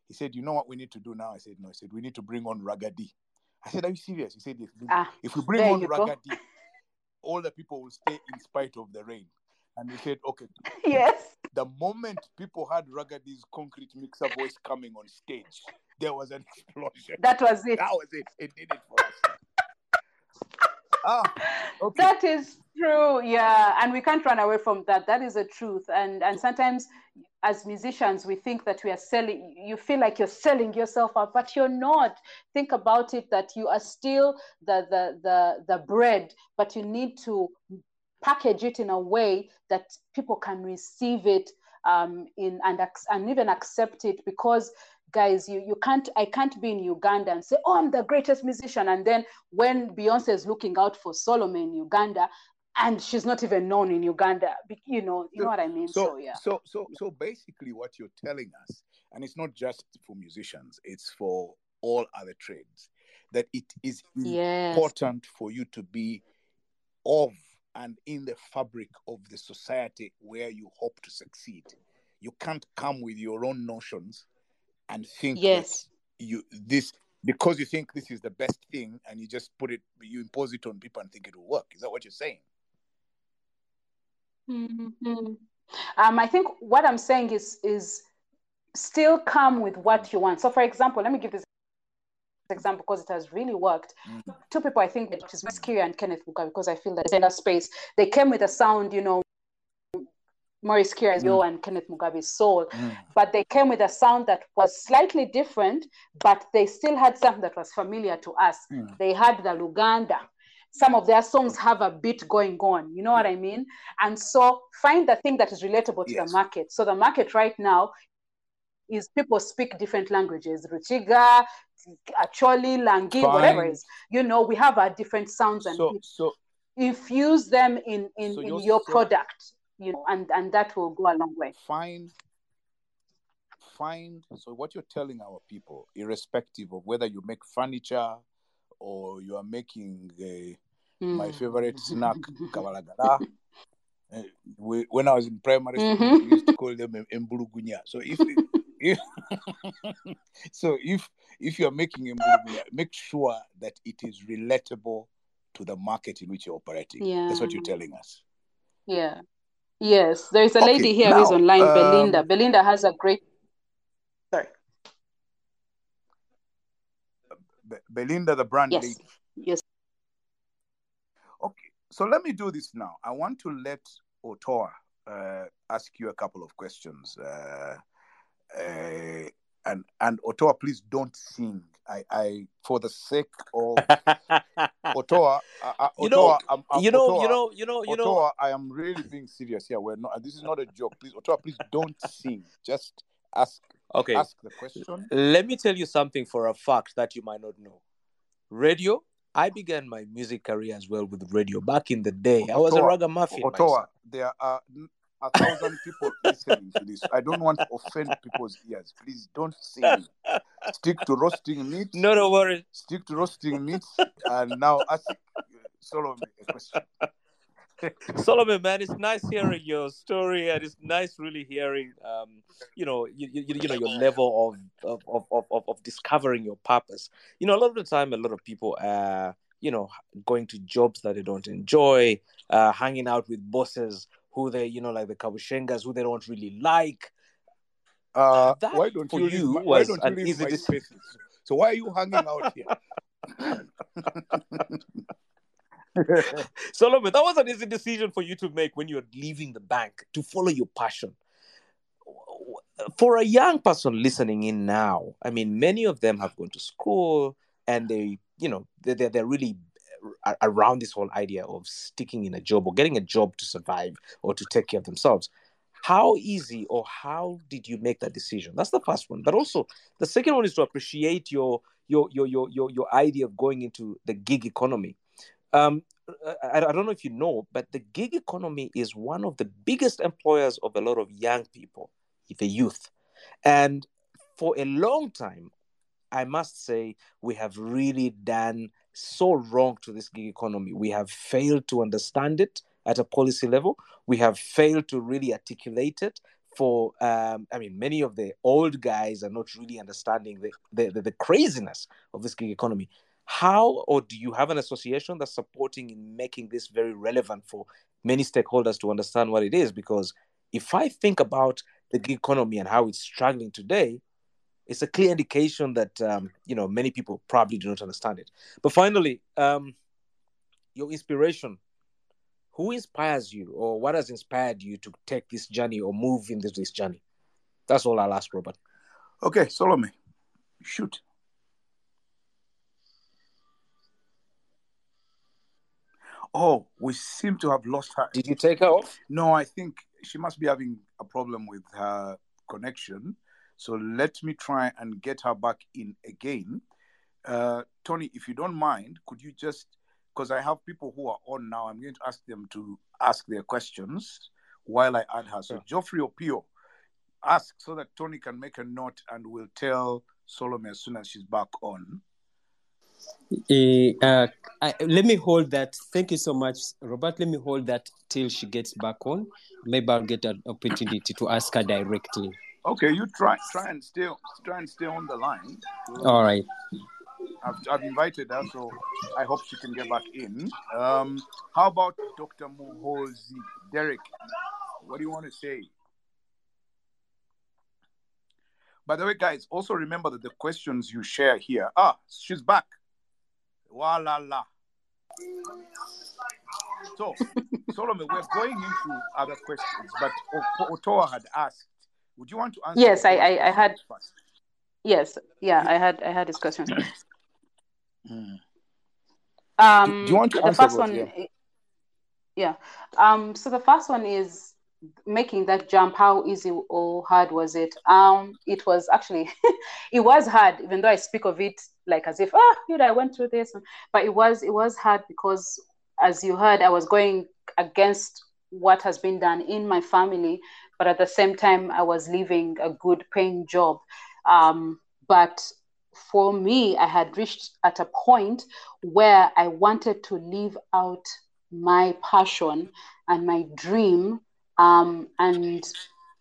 He said, You know what we need to do now? I said, No. He said, We need to bring on Ragga Dee. I said, Are you serious? He said, If, ah, if we bring on Ragga Dee, all the people will stay in spite of the rain. And he said, Okay.
Yes.
The moment people heard Ragga Dee's concrete mixer voice coming on stage, there was an explosion.
That was it.
That was it. It did it for us. ah,
okay. That is true. Yeah, and we can't run away from that. That is the truth. And and sometimes as musicians we think that we are selling you feel like you're selling yourself out but you're not. Think about it that you are still the the the, the bread but you need to package it in a way that people can receive it um, in and, and even accept it because guys you, you can't i can't be in uganda and say oh i'm the greatest musician and then when beyonce is looking out for Solome in uganda and she's not even known in uganda you know you so, know what i mean
so, so yeah so so so basically what you're telling us and it's not just for musicians it's for all other trades that it is yes. important for you to be of and in the fabric of the society where you hope to succeed. You can't come with your own notions and think
yes
you this because you think this is the best thing and you just put it you impose it on people and think it will work. Is that what you're saying?
Mm-hmm. Um, I think what I'm saying is is still come with what you want. So, for example, let me give this example because it has really worked. Mm. Two people I think which is Kirya and Kenneth Mugabi because I feel that in that space they came with a sound, you know, Maurice Kirya mm. and Kenneth Mugabi's soul, mm. but they came with a sound that was slightly different, but they still had something that was familiar to us. Mm. They had the Luganda. Some of their songs have a beat going on, you know what I mean? And so find the thing that is relatable to yes. the market. So the market right now is people speak different languages Ruchiga, Acholi, Langi, Fine. whatever it is. You know, we have our different sounds and
so, so
infuse them in, in, so in your so, product, you know, and, and that will go a long way.
Find find so what you're telling our people, irrespective of whether you make furniture or you are making a, mm. my favorite snack, kabalagala. Uh, we, when I was in primary school, mm-hmm. we used to call them embulugunya. So if if, so if if you're making a movie, make sure that it is relatable to the market in which you're operating. Yeah. That's what you're telling us.
Yeah. Yes. There is a okay, lady here now, who's online, um, Belinda. Belinda has a great sorry.
Be- Belinda, the brand
yes.
lady.
Yes.
Okay. So let me do this now. I want to let Otoa uh, ask you a couple of questions. Uh, uh, and and Otoa, please don't sing. I, I for the sake of Otoa, uh, uh,
you know, I'm, I'm, you know, Otoa, you know, you know, you
Otoa, know. I am really being serious here. We're not. This is not a joke. Please, Otoa, please don't sing. Just ask.
Okay.
Ask the question.
Let me tell you something for a fact that you might not know. Radio. I began my music career as well with radio back in the day. Otoa, I was a ragamuffin.
Otoa, myself. there are a thousand people listening to this. I don't want to offend people's ears. Please don't sing. Stick to roasting meat.
No, no worries.
Stick to roasting meat. And now ask uh, Solome a question.
Solome, man, it's nice hearing your story, and it's nice really hearing, um, you know, you, you, you know, your level of of, of, of of discovering your purpose. You know, a lot of the time, a lot of people are, you know, going to jobs that they don't enjoy, uh, hanging out with bosses who they, you know, like the Kabushengas, who they don't really like.
Uh, that why don't you, you why don't you leave my spaces? So why are you hanging out here?
Solome, that was an easy decision for you to make when you're leaving the bank to follow your passion. For a young person listening in now, I mean, many of them have gone to school and they, you know, they're, they're really around this whole idea of sticking in a job or getting a job to survive or to take care of themselves. How easy or how did you make that decision? That's the first one. But also the second one is to appreciate your your your your your, your idea of going into the gig economy um, I, I don't know if you know but the gig economy is one of the biggest employers of a lot of young people the youth and for a long time i must say we have really done so wrong to this gig economy. We have failed to understand it at a policy level. We have failed to really articulate it. For um, I mean, many of the old guys are not really understanding the, the, the, the craziness of this gig economy. How or do you have an association that's supporting in making this very relevant for many stakeholders to understand what it is? Because if I think about the gig economy and how it's struggling today, it's a clear indication that um, you know many people probably do not understand it. But finally, um, your inspiration. Who inspires you, or what has inspired you to take this journey or move into this journey? That's all I'll ask, Robert.
Okay, Solome, shoot. Oh, we seem to have lost her.
Did you take her off?
No, I think she must be having a problem with her connection. So let me try and get her back in again. Uh, Tony, if you don't mind, could you just, because I have people who are on now, I'm going to ask them to ask their questions while I add her. So, sure. Geoffrey Opio, ask so that Tony can make a note and we'll tell Solome as soon as she's back on.
Uh, I, let me hold that. Thank you so much, Robert. Let me hold that till she gets back on. Maybe I'll get an opportunity to ask her directly.
Okay, you try try and stay try and stay on the line.
All right.
I've, I've invited her, so I hope she can get back in. Um, how about Dr. Muhozi? Derek, what do you want to say? By the way, guys, also remember that the questions you share here. Ah, she's back. Voila la. So, Solome, we're going into other questions, but Otoa had asked, would you want to answer?
Yes, I, I, I, had. First? Yes, yeah, I had, I had this question. mm. Um, do, do, you want to the answer first one? Yeah. yeah. Um. So the first one is making that jump. How easy or hard was it? Um. It was actually, it was hard. Even though I speak of it like as if, oh, you know, I went through this, but it was, it was hard because, as you heard, I was going against what has been done in my family, but at the same time, I was leaving a good paying job. Um, but for me, I had reached at a point where I wanted to live out my passion and my dream. Um, and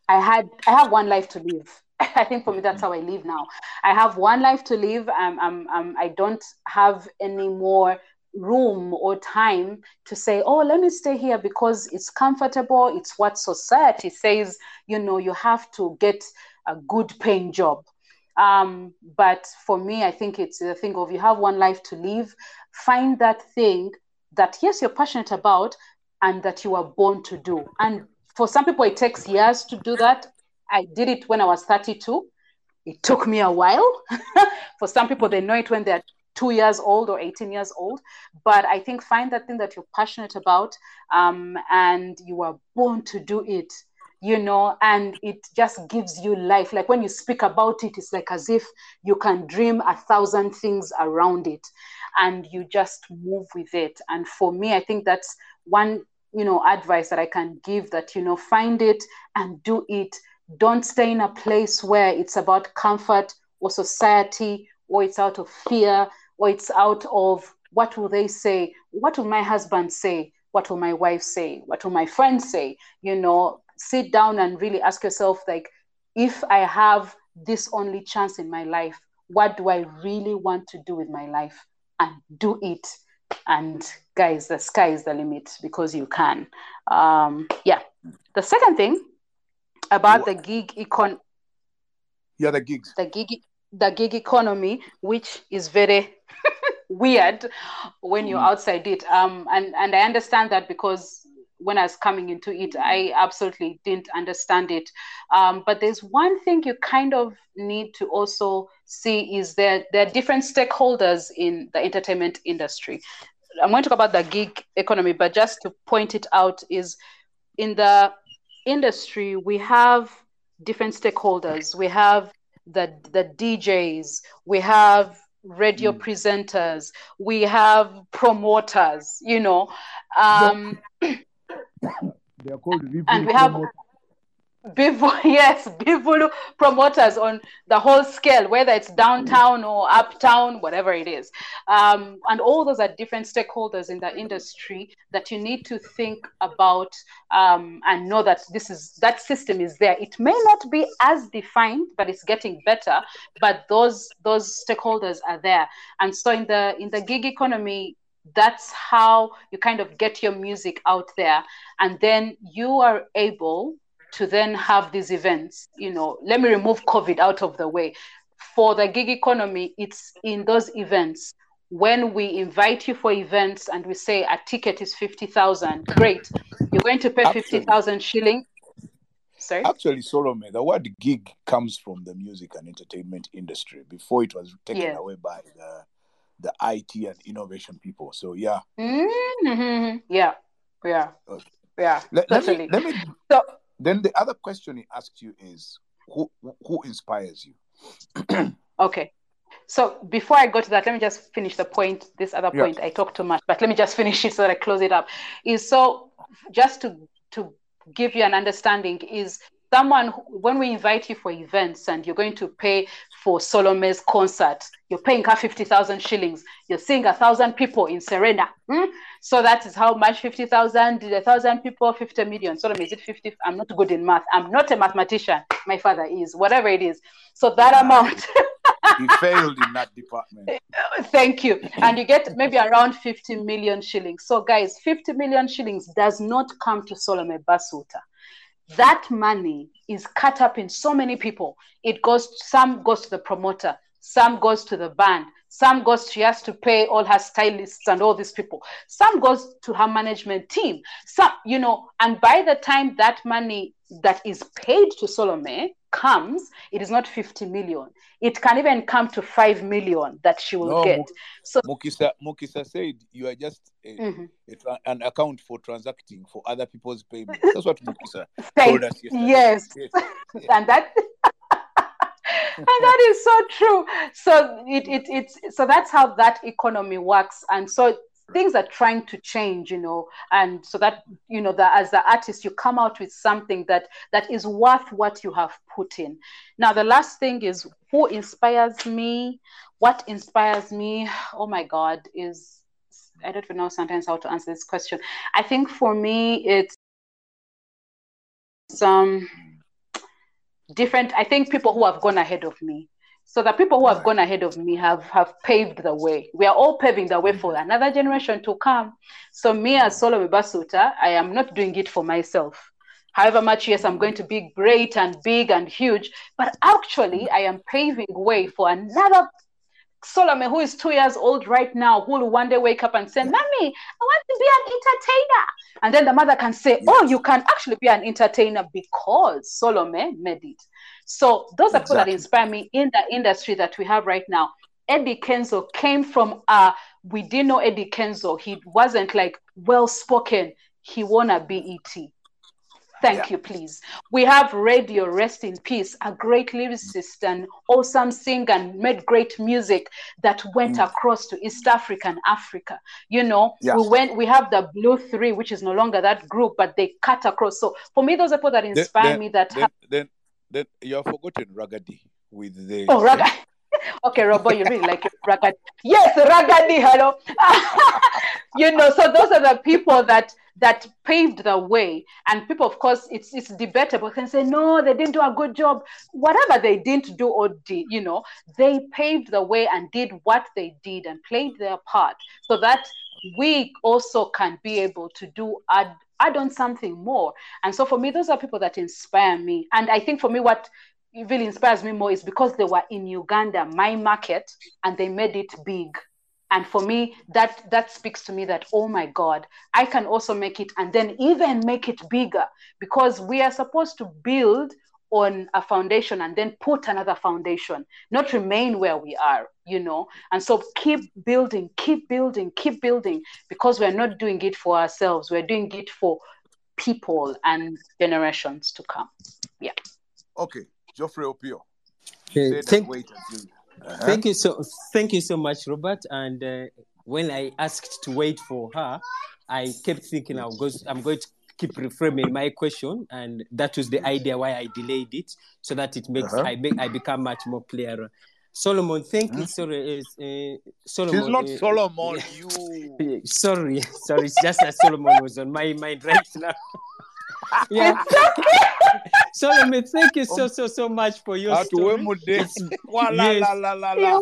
I had I have one life to live. I think for me that's how I live now. I have one life to live. I'm, I'm, I'm, I don't have any more room or time to say, oh, let me stay here because it's comfortable. It's what society says, you know, you have to get a good paying job. Um, but for me, I think it's the thing of you have one life to live. Find that thing that, yes, you're passionate about and that you are born to do. And for some people, it takes years to do that. I did it when I was 32. It took me a while. for some people, they know it when they're two years old or 18 years old. But I think find that thing that you're passionate about um, and you are born to do it you know, and it just gives you life. Like when you speak about it, it's like as if you can dream a thousand things around it and you just move with it. And for me, I think that's one, you know, advice that I can give that, you know, find it and do it. Don't stay in a place where it's about comfort or society or it's out of fear or it's out of what will they say? What will my husband say? What will my wife say? What will my friends say? You know, sit down and really ask yourself like if i have this only chance in my life what do i really want to do with my life and do it and guys the sky is the limit because you can. Um yeah. The second thing about the gig econ
yeah the gigs.
the gig the gig economy which is very weird when you're mm. outside it. Um and and i understand that because when I was coming into it, I absolutely didn't understand it. Um, but there's one thing you kind of need to also see is that there are different stakeholders in the entertainment industry. I'm going to talk about the gig economy, but just to point it out is in the industry we have different stakeholders. We have the the DJs, we have radio mm. presenters, we have promoters, you know. Um,
they are called
and we have people yes people promoters on the whole scale whether it's downtown or uptown whatever it is. Um, and all those are different stakeholders in the industry that you need to think about um, and know that this is that system is there. It may not be as defined but it's getting better but those those stakeholders are there. And so in the in the gig economy that's how you kind of get your music out there and then you are able to then have these events you know let me remove covid out of the way for the gig economy it's in those events when we invite you for events and we say a ticket is 50,000, great. You're going to pay 50,000 shilling. Sorry?
Actually, Solome, the word gig comes from the music and entertainment industry before it was taken yeah. away by the the IT and innovation people. So yeah.
Mm-hmm. Yeah. Yeah. Okay. Yeah.
Let, totally. let me, let me so, then the other question he asked you is who who inspires you?
okay. So before I go to that, let me just finish the point. This other point, yeah. I talked too much, but let me just finish it so that I close it up. Is so just to to give you an understanding is someone when we invite you for events and you're going to pay for Solome's concert, you're paying her 50,000 shillings. You're seeing a thousand people in Serena. Hmm? So that is how much 50,000, a thousand people, 50 million. Solome, is it 50? I'm not good in math. I'm not a mathematician. My father is, whatever it is. So that yeah. amount.
he failed in that department.
Thank you. And you get maybe around 50 million shillings. So, guys, 50 million shillings does not come to Solome Basuuta that money is cut up in so many people. It goes, some goes to the promoter, some goes to the band, some goes, she has to pay all her stylists and all these people. Some goes to her management team. Some, you know, and by the time that money that is paid to Solome comes, it is not 50 million. It can even come to 5 million that she will no, get.
So Mukisa, Mukisa said you are just a, mm-hmm. a, an account for transacting for other people's payments. That's what Mukisa told us yesterday.
Yes. yes. and that and that is so true. So it, it it's so that's how that economy works. And so things are trying to change you know and so that you know that as the artist you come out with something that that is worth what you have put in now the last thing is who inspires me what inspires me oh my god is i don't even know sometimes how to answer this question i think for me it's some different i think people who have gone ahead of me so the people who have gone ahead of me have have paved the way. We are all paving the way for another generation to come. So me as Solome Basuuta, I am not doing it for myself. However much, yes, I'm going to be great and big and huge, but actually I am paving way for another Solome, who is two years old right now, who will one day wake up and say, Mommy, I want to be an entertainer. And then the mother can say, Oh, you can actually be an entertainer because Solome made it. So those are exactly. people that inspire me in the industry that we have right now. Eddie Kenzo came from uh we didn't know Eddie Kenzo. He wasn't like well spoken. He won a BET. Thank yeah. you, please. We have Radio Rest in Peace, a great lyricist and awesome singer and made great music that went mm. across to East Africa and Africa. You know, yeah. we went. We have the Blue Three, which is no longer that group, but they cut across. So for me, those are people that inspire then, me. That
then, have... then then you have forgotten Ragga Dee with the.
Oh, Ragga Dee. okay, Robo, you really like it. Ragga Dee. Yes, Ragga Dee, hello. you know, so those are the people that that paved the way. And people, of course, it's it's debatable. Can say, no, they didn't do a good job. Whatever they didn't do or did, you know, they paved the way and did what they did and played their part so that we also can be able to do add add on something more. And so for me, those are people that inspire me. And I think for me, what really inspires me more is because they were in Uganda, my market, and they made it big. And for me, that that speaks to me that oh my God, I can also make it and then even make it bigger because we are supposed to build on a foundation and then put another foundation, not remain where we are, you know. And so keep building, keep building, keep building, because we're not doing it for ourselves, we're doing it for people and generations to come. Yeah.
Okay, Geoffrey Opio.
Uh, thank, uh-huh. thank you so thank you so much, Robert. And uh, when I asked to wait for her, I kept thinking I was I'm going to keep reframing my question, and that was the idea why I delayed it, so that it makes uh-huh. I make I become much more clearer. Solomon, thank you. Hmm? Sorry, uh,
Solomon. She's not uh, Solomon. You.
sorry, sorry. It's just that Solomon was on my mind right now. yeah. Solomon, thank you so so so much for your story. yes.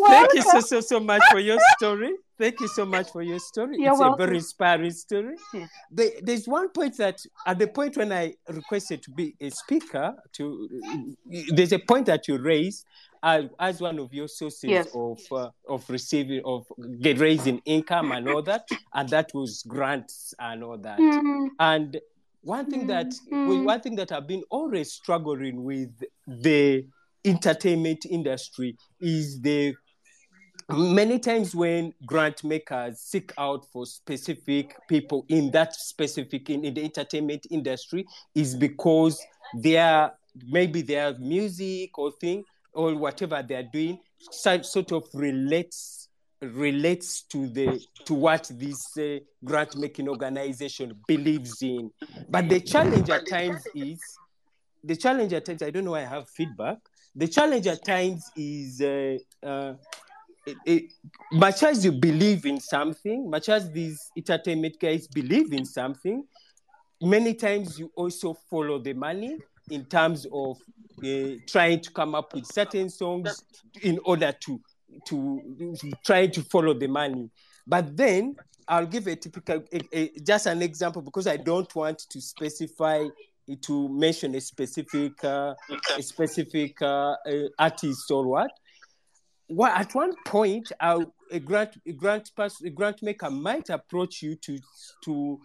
Thank you so so so much for your story. Thank you so much for your story. You're it's welcome. a very inspiring story. Yeah. There, there's one point that, at the point when I requested to be a speaker, to there's a point that you raised as, as one of your sources yes. of uh, of receiving of get raising income and all that, and that was grants and all that. Mm. And one thing that mm. one thing that I've been always struggling with the entertainment industry is the many times when grant makers seek out for specific people in that specific in, in the entertainment industry is because they are maybe their music or thing or whatever they're doing sort of relates relates to the to what this uh, grant making organization believes in. But the challenge at times is the challenge at times i don't know i have feedback. The challenge at times is uh, uh, it, it, much as you believe in something much as these entertainment guys believe in something many times you also follow the money in terms of uh, trying to come up with certain songs in order to to try to follow the money. But then I'll give a typical a, a, just an example because I don't want to specify to mention a specific uh, a specific uh, uh artist or what. Well, at one point, a grant a grant person, a grant maker might approach you to to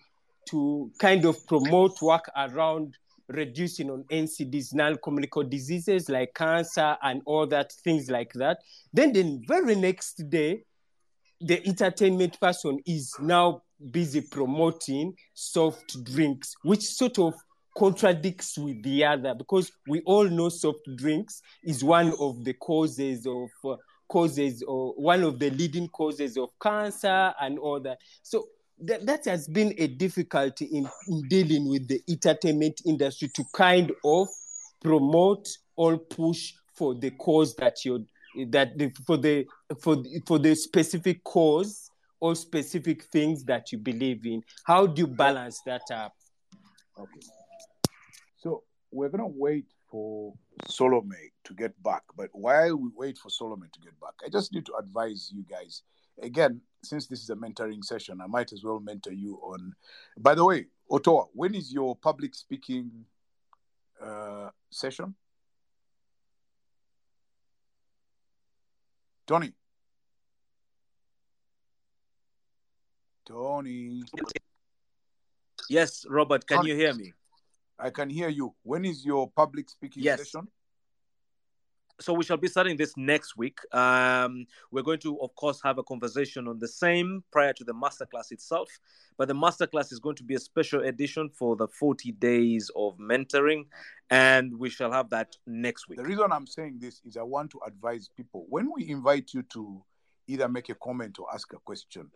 to kind of promote work around reducing on NCDs, non-communicable diseases like cancer and all that, things like that. Then the very next day, the entertainment person is now busy promoting soft drinks, which sort of contradicts with the other because we all know soft drinks is one of the causes of uh, causes or one of the leading causes of cancer and all that. So that, that has been a difficulty in, in dealing with the entertainment industry to kind of promote or push for the cause that you're that the, for the for for the specific cause or specific things that you believe in. How do you balance that up?
Okay. So we're gonna wait for Solome to get back but while we wait for Solome to get back i just need to advise you guys. Again, since this is a mentoring session, I might as well mentor you on. By the way, Otoa, when is your public speaking uh, session? Tony. Tony.
Yes, Robert, can you hear me?
I can hear you. When is your public speaking yes. session?
So we shall be starting this next week. Um, we're going to, of course, have a conversation on the same prior to the masterclass itself. But the masterclass is going to be a special edition for the 40 days of mentoring, and we shall have that next week.
The reason I'm saying this is I want to advise people when we invite you to either make a comment or ask a question,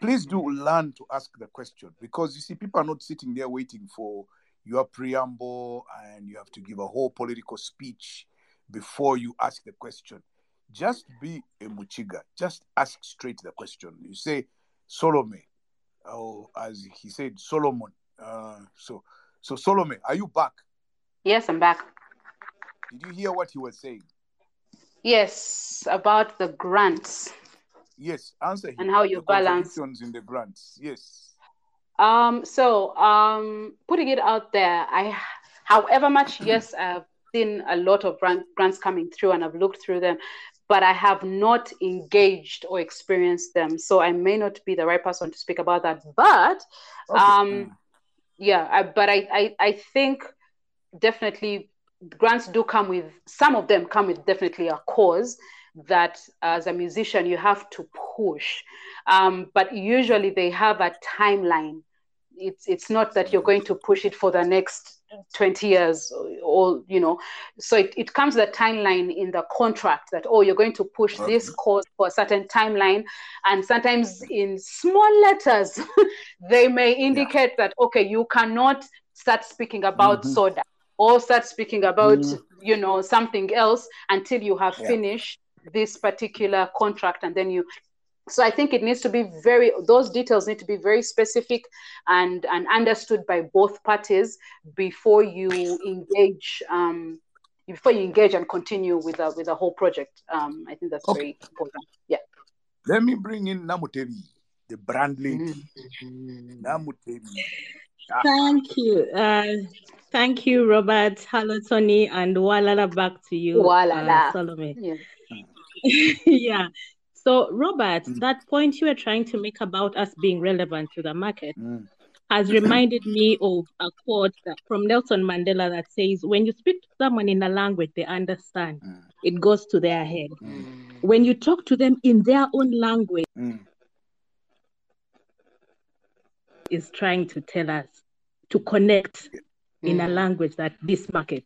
please do learn to ask the question because you see, people are not sitting there waiting for your preamble and you have to give a whole political speech before you ask the question. Just be a Muchiga. Just ask straight the question. You say, Solomon, or as he said, Solomon. Uh, so, so Solome, are you back?
Yes, I'm back.
Did you hear what he was saying?
Yes, about the grants.
Yes, answer him.
And how you
the
balance
in the grants. Yes.
Um. So, um, putting it out there, I, however much yes, I've seen a lot of grants coming through and I've looked through them, but I have not engaged or experienced them. So I may not be the right person to speak about that. But okay. um, yeah, I, but I, I, I think definitely grants do come with some of them come with definitely a cause that as a musician you have to push um, but usually they have a timeline it's it's not that you're going to push it for the next 20 years or you know so it, it comes the timeline in the contract that oh you're going to push okay. this course for a certain timeline and sometimes in small letters they may indicate yeah. that okay you cannot start speaking about mm-hmm. soda or start speaking about mm you know something else until you have yeah. finished this particular contract and then you so i think it needs to be very those details need to be very specific and and understood by both parties before you engage um, before you engage and continue with a with a whole project um, i think that's okay. very important yeah
let me bring in namutebi the brand lady mm-hmm. namutebi
Thank you. Uh, thank you, Robert. Hello, Tony, and Walala back to you,
Walala.
Uh, Solome. Yeah. yeah. So, Robert, mm. that point you were trying to make about us being relevant to the market mm. has reminded me of a quote that, from Nelson Mandela that says, When you speak to someone in a language they understand, mm. it goes to their head. Mm. When you talk to them in their own language, mm. is trying to tell us to connect in a mm. language that this market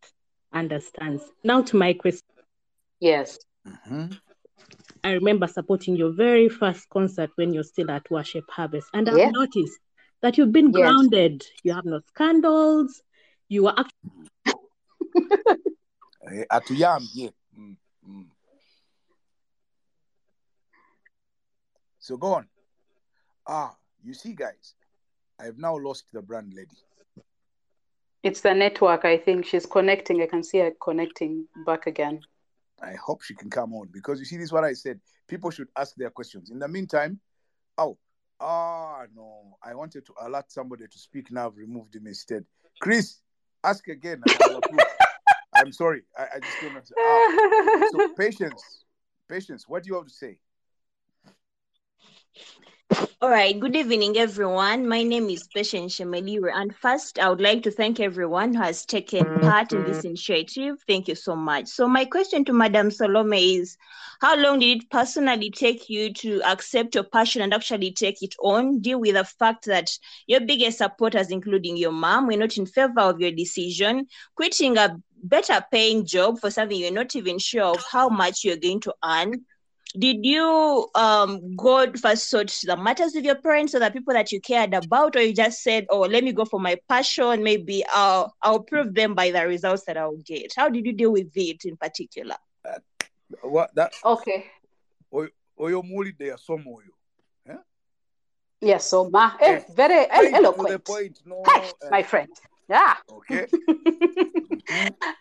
understands. Now to my question.
Yes.
Mm-hmm. I remember supporting your very first concert when you're still at Worship Harvest, and I've yeah. noticed that you've been yes. grounded. You have no scandals. You are actually
eh, at Yam, yeah. Mm, mm. So go on. Ah, you see, guys, I've now lost the brand lady.
It's the network, I think. She's connecting. I can see her connecting back again.
I hope she can come on because you see, this is what I said. People should ask their questions. In the meantime, oh, ah, no, I wanted to alert somebody to speak now. I've removed him instead. Chris, ask again. I'm sorry. I, I just don't know. Ah, so, patience, patience. What do you have to say?
All right, good evening, everyone. My name is Patience Shemeliwe, and first, I would like to thank everyone who has taken part in this initiative. Thank you so much. So, my question to Madam Solome is How long did it personally take you to accept your passion and actually take it on? Deal with the fact that your biggest supporters, including your mom, were not in favor of your decision, quitting a better paying job for something you're not even sure of how much you're going to earn did you um go first sort the matters with your parents or the people that you cared about or you just said oh let me go for my passion maybe i'll i'll prove them by the results that i'll get. How did you deal with it in particular? Uh,
what that
okay.
Oyo muli de somo oyo
yeah yes so ma eh, very eh, eloquent. point, no, hey, uh, my friend yeah.
Okay.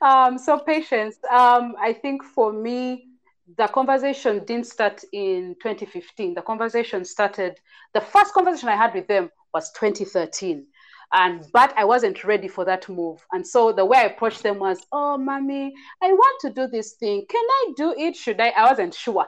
Um so patience um i think for me the conversation didn't start in 2015. The conversation started, the first conversation I had with them was 2013. And but I wasn't ready for that move. And so the way I approached them was, oh mommy, I want to do this thing. Can I do it? Should I? I wasn't sure.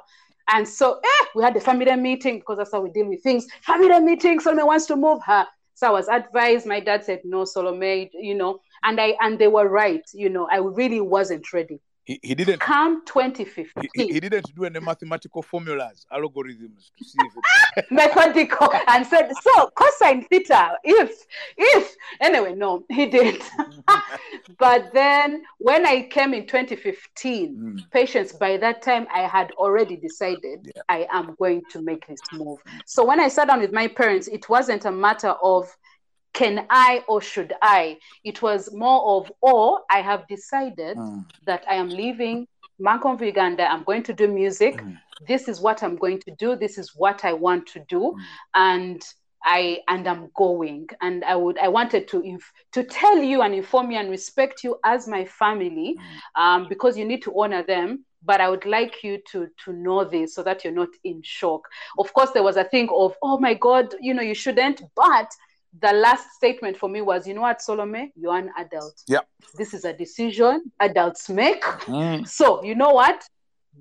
And so eh, we had the family meeting because that's how we deal with things. Family meeting, Solome wants to move her. So I was advised. My dad said, no, Solome, you know, and I and they were right. You know, I really wasn't ready.
He, he didn't
come 2015.
He, he, didn't do any mathematical formulas, algorithms to see if
it... methodical and said so cosine theta if if anyway no he didn't. but then when I came in 2015, mm. patience by that time I had already decided yeah. I am going to make this move. So when I sat down with my parents, it wasn't a matter of can I or should I? It was more of, or I have decided mm. that I am leaving Mankom Uganda. I'm going to do music. Mm. This is what I'm going to do. This is what I want to do. Mm. And I and I'm going. And I would I wanted to inf- to tell you and inform you and respect you as my family, mm. um, because you need to honor them but I would like you to to know this so that you're not in shock. Of course, there was a thing of, oh my God, you know, you shouldn't, but the last statement for me was, you know what, Solome, you're an adult.
Yeah.
This is a decision adults make. Mm. So you know what?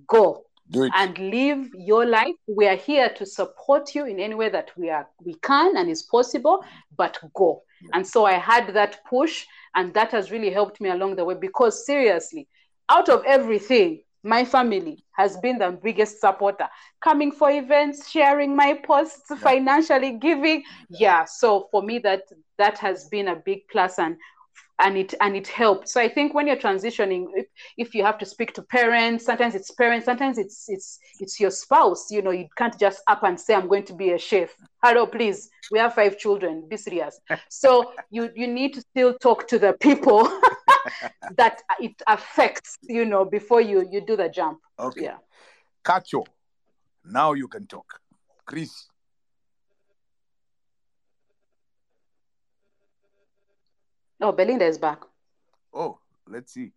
Go. And live your life. We are here to support you in any way that we are we can and is possible, but go. Yeah. And so I had that push, and that has really helped me along the way because seriously, out of everything, my family has been the biggest supporter. Coming for events sharing my posts yeah. financially giving. Yeah. So for me that that has been a big plus and and it and it helped. So i think when you're transitioning if, if you have to speak to parents sometimes it's parents sometimes it's it's it's your spouse you know you can't just up and say i'm going to be a chef. Hello please. We have five children. Be serious. So you you need to still talk to the people that it affects you know before you you do the jump
okay
yeah
Cacho, now you can talk chris
Oh, Belinda is back.
Oh, let's see.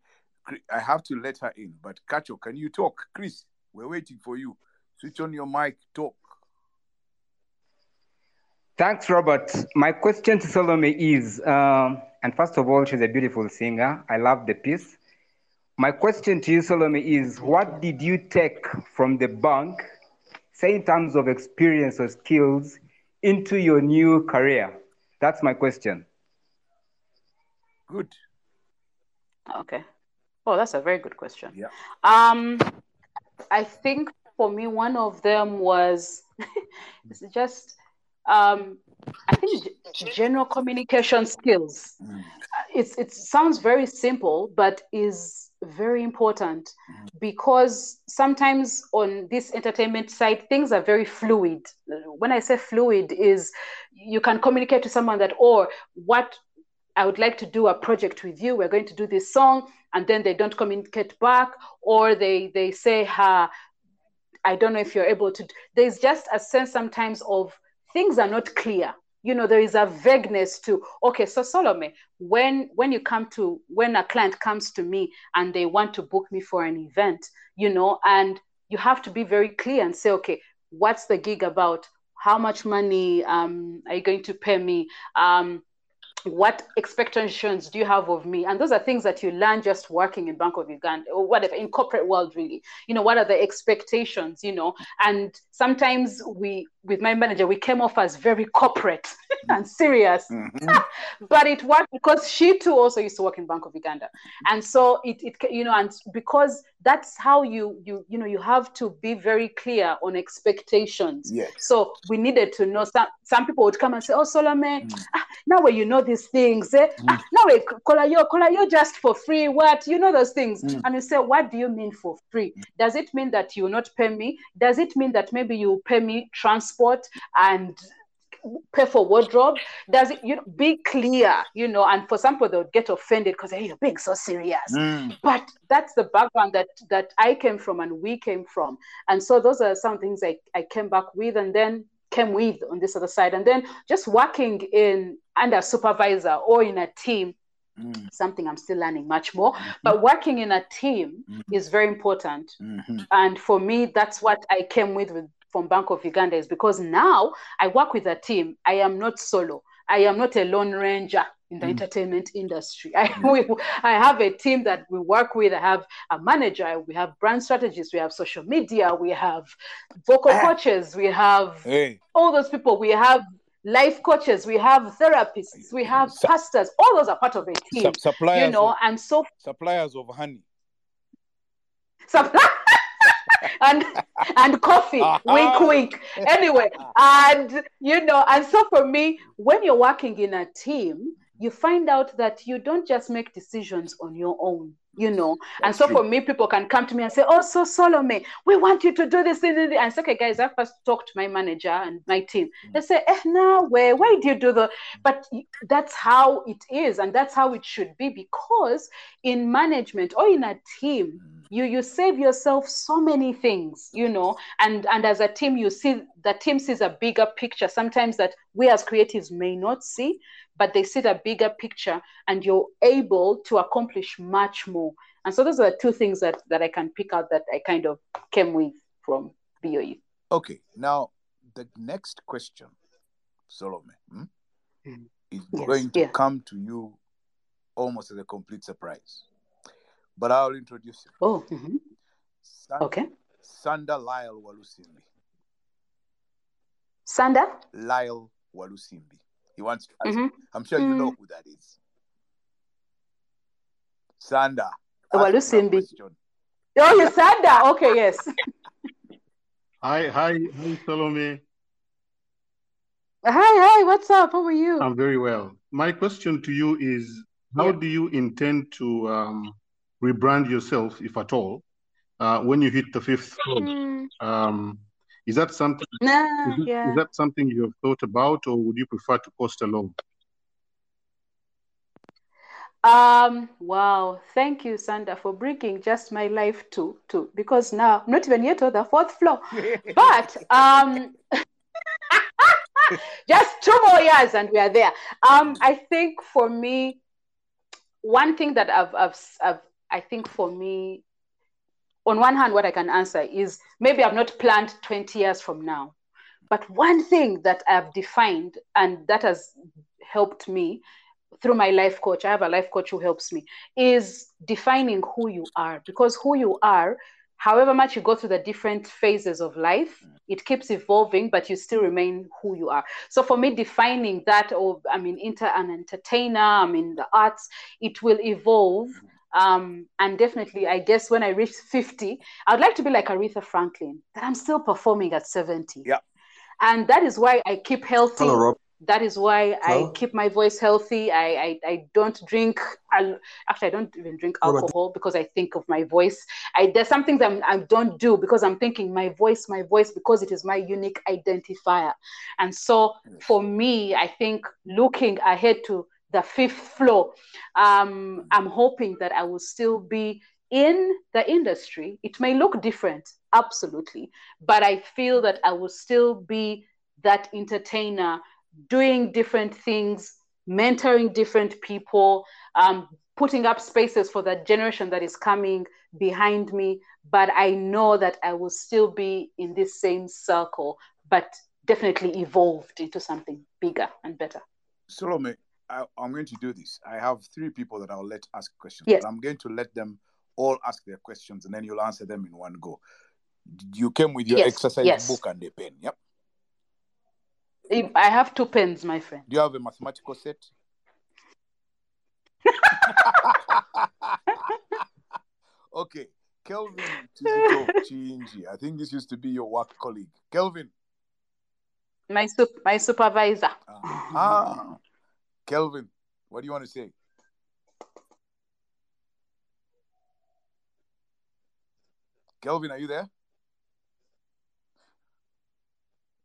I have to let her in, but Cacho, can you talk? Chris, we're waiting for you. Switch on your mic, talk.
Thanks, Robert. My question to Solome is, um, and first of all, she's a beautiful singer. I love the piece. My question to you, Solome, is what did you take from the bank, say in terms of experience or skills, into your new career? That's my question.
Good.
Okay. Oh, that's a very good question.
Yeah.
Um, I think for me, one of them was it's just um, I think general communication skills. Mm. It's it sounds very simple, but is very important mm. because sometimes on this entertainment side things are very fluid. When I say fluid, is you can communicate to someone that or oh, what I would like to do a project with you. We're going to do this song, and then they don't communicate back, or they they say, "Ha, I don't know if you're able to." There's just a sense sometimes of things are not clear. You know, there is a vagueness to. Okay, so Solome when when you come to when a client comes to me and they want to book me for an event, you know, and you have to be very clear and say, okay, what's the gig about? How much money um, are you going to pay me? Um, what expectations do you have of me and those are things that you learn just working in bank of uganda or whatever in corporate world really you know what are the expectations you know and sometimes we with my manager we came off as very corporate and serious mm-hmm. but it worked because she too also used to work in bank of uganda and so it, it you know and because that's how you you you know you have to be very clear on expectations
yes.
so we needed to know some some people would come and say oh Solome mm. ah, now when you know these things eh? mm. ah, now we call you call you just for free what you know those things mm. and you say what do you mean for free mm. does it mean that you will not pay me does it mean that maybe you pay me transport and pay for wardrobe does it you know, be clear you know and for some people they would get offended because hey, you're being so serious mm. but that's the background that that i came from and we came from and so those are some things i, I came back with and then came with on this other side and then just working in under supervisor or in a team Mm. something I'm still learning much more. Mm-hmm. But working in a team mm-hmm. is very important. Mm-hmm. And for me, that's what I came with, with from Bank of Uganda is because now I work with a team. I am not solo. I am not a lone ranger in the mm. entertainment industry. I, we, I have a team that we work with. I have a manager. We have brand strategists. We have social media. We have vocal ah. coaches. We have hey. all those people. We have life coaches. We have therapists. We have pastors. All those are part of a team. suppliers, you know,
of,
and so
suppliers of honey.
Supply- and and coffee wink wink anyway and you know and so for me when you're working in a team you find out that you don't just make decisions on your own you know. That's and so true. for me people can come to me and say oh so Solome, we want you to do this and i say okay guys i first talk to my manager and my team. Mm. they say eh no way. Why do you do the but that's how it is and that's how it should be because in management or in a team mm you you save yourself so many things you know and and as a team you see the team sees a bigger picture. Sometimes that we as creatives may not see but they see the bigger picture and you're able to accomplish much more. And so those are the two things that that i can pick out that i kind of came with from boe
okay now the next question Solome hmm, mm. is yes, going to yeah. come to you almost as a complete surprise but I'll introduce you.
Oh, mm-hmm. okay.
Sanda Lyle Walusimbi.
Sanda?
Lyle Walusimbi. He wants to ask. Mm-hmm. I'm sure you know mm. who that is. Sanda.
Walusimbi. Oh, you Sanda. Okay, yes.
hi, hi, hi, Solome.
Hi, hi. What's up? How are you?
I'm very well. My question to you is: How yeah. do you intend to um, rebrand yourself, if at all, uh, when you hit the fifth floor. Mm. Um, is that something?
Nah,
is, it,
yeah.
is that something you have thought about, or would you prefer to post alone?
Um, wow, thank you, Sandra, for bringing just my life to to because now I'm not even yet on the fourth floor, but um, just two more years and we are there. Um, I think for me, one thing that I've I've, I've I think for me, on one hand, what I can answer is maybe I've not planned 20 years from now, But one thing that I've defined and that has helped me through my life coach, I have a life coach who helps me, is defining who you are. Because who you are, however much you go through the different phases of life, it keeps evolving, but you still remain who you are. So for me, defining that, or I mean, inter an entertainer, I mean, the arts, it will evolve. Um, and definitely, I guess when I reach 50, I'd like to be like Aretha Franklin, that I'm still performing at 70.
Yeah.
And that is why I keep healthy. Hello, Rob. That is why Hello? I keep my voice healthy. I, I, I don't drink. I'll, actually, I don't even drink alcohol because I think of my voice. I, there's some things I'm, I don't do because I'm thinking my voice, my voice, because it is my unique identifier. And so for me, I think looking ahead to the fifth floor. Um, I'm hoping that I will still be in the industry. It may look different, absolutely, but I feel that I will still be that entertainer doing different things, mentoring different people, um, putting up spaces for that generation that is coming behind me. But I know that I will still be in this same circle, but definitely evolved into something bigger and better.
Solome, I, am going to do this. I have three people that I'll let ask questions. Yes. I'm going to let them all ask their questions and then you'll answer them in one go. You came with your yes. exercise yes. book and a pen. Yep.
I have two pens, my friend.
Do you have a mathematical set? okay. Kelvin Chinji. I think this used to be your work colleague. Kelvin.
My sup- my supervisor.
Ah. Kelvin, what do you want to say? Kelvin, are you there?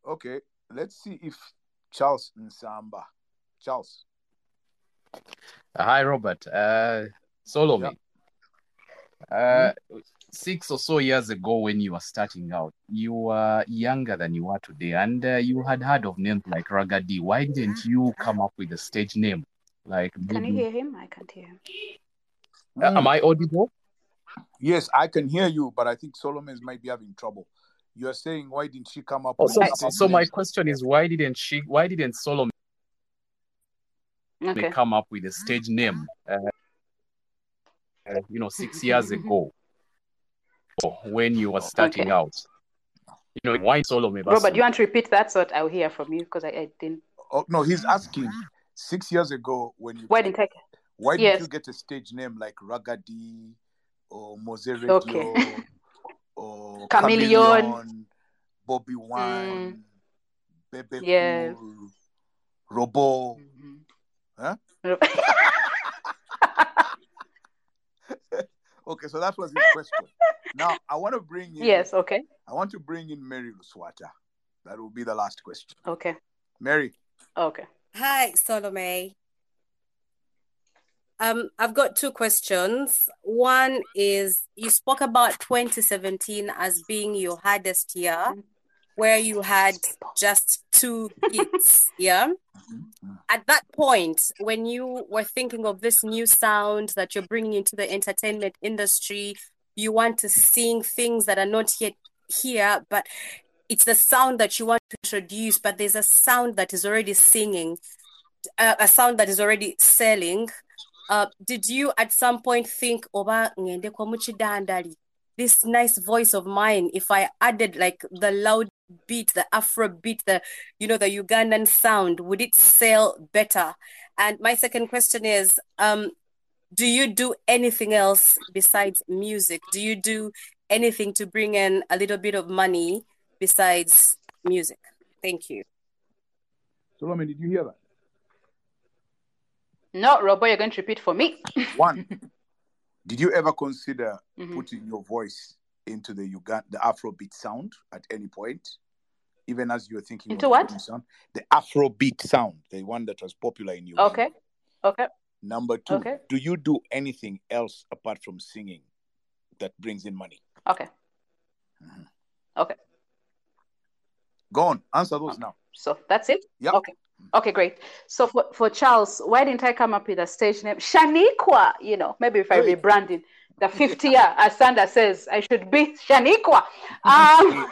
Okay, let's see if Charles Nsamba. Charles.
Hi, Robert. Uh, Solome. Yeah. Uh, mm-hmm. Six or so years ago, when you were starting out, you were younger than you are today, and uh, you had heard of names like Ragga Dee. Why didn't you come up with a stage name? Like,
can you hear him? I can't hear him.
Uh, am I audible?
Yes, I can hear you, but I think Solome's might be having trouble. You're saying why didn't she come up?
Oh, so, so my question is why didn't she? Why didn't Solome okay. come up with a stage name? Uh, uh, you know, six years ago, when you were starting okay. out. You know, why Solome?
Robert, do you want to repeat that so that I'll hear from you because I, I, didn't.
Oh no, he's asking six years ago when you.
Why didn't I?
Why yes. did you get a stage name like Ragga Dee or Mowzey Radio okay. or Chameleone, Chameleone Bobby Wine, mm. Bebe yes. Cool, Robo? Mm-hmm. Huh? okay, so that was his question. Now I want to bring in.
Yes. Okay.
I want to bring in Mary Luswata. That will be the last question.
Okay.
Mary.
Okay.
Hi, Solome. Um, I've got two questions. One is you spoke about 2017 as being your hardest year, where you had just two hits. Yeah. At that point, when you were thinking of this new sound that you're bringing into the entertainment industry, you want to sing things that are not yet here, but it's the sound that you want to introduce, but there's a sound that is already singing, uh, a sound that is already selling uh, did you at some point think oba ngende kwa this nice voice of mine if i added like the loud beat the afro beat the you know the ugandan sound would it sell better? And my second question is um do you do anything else besides music? Do you do anything to bring in a little bit of money besides music? Thank you.
Solome, did you hear that?
No, Robo, you're going to repeat for me.
One, did you ever consider mm-hmm. putting your voice into the Uganda, the Afrobeat sound at any point? Even as you were thinking
into what
sound, the Afrobeat sound, the one that was popular in Uganda.
Okay. Okay.
Number two, okay. do you do anything else apart from singing that brings in money?
Okay. Mm-hmm. Okay.
Go on, answer those
okay.
now.
So that's it?
Yeah.
Okay. Okay, great. So for, for Charles, why didn't I come up with a stage name? Shaniqua, you know, maybe if I rebranded the 50 year, as Sandra says, I should be Shaniqua. Um,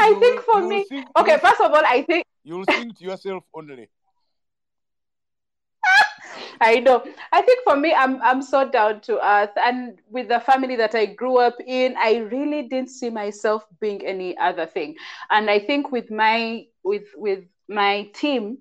I think for me, sing, okay, first of all, I think
you'll sing to yourself only.
I know. I think for me, I'm I'm so down to earth, and with the family that I grew up in, I really didn't see myself being any other thing. And I think with my with with my team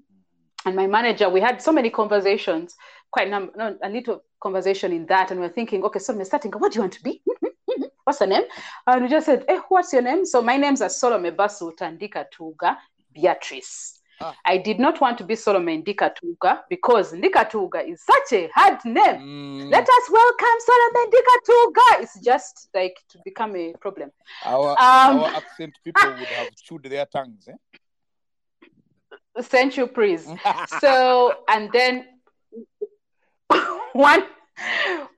and my manager, we had so many conversations, quite num- no, a little conversation in that, and we're thinking, okay, so we're starting. What do you want to be? What's the name? And we just said, hey, what's your name? So my name's Solome Basuuta Ndikatuga Beatrice. Ah. I did not want to be Solome Ndikatuga because Ndikatuga is such a hard name. Mm. Let us welcome Solome Ndikatuga. It's just like to become a problem.
Our, um, our accent people would have chewed their tongues. Eh?
Thank you, please. so, and then one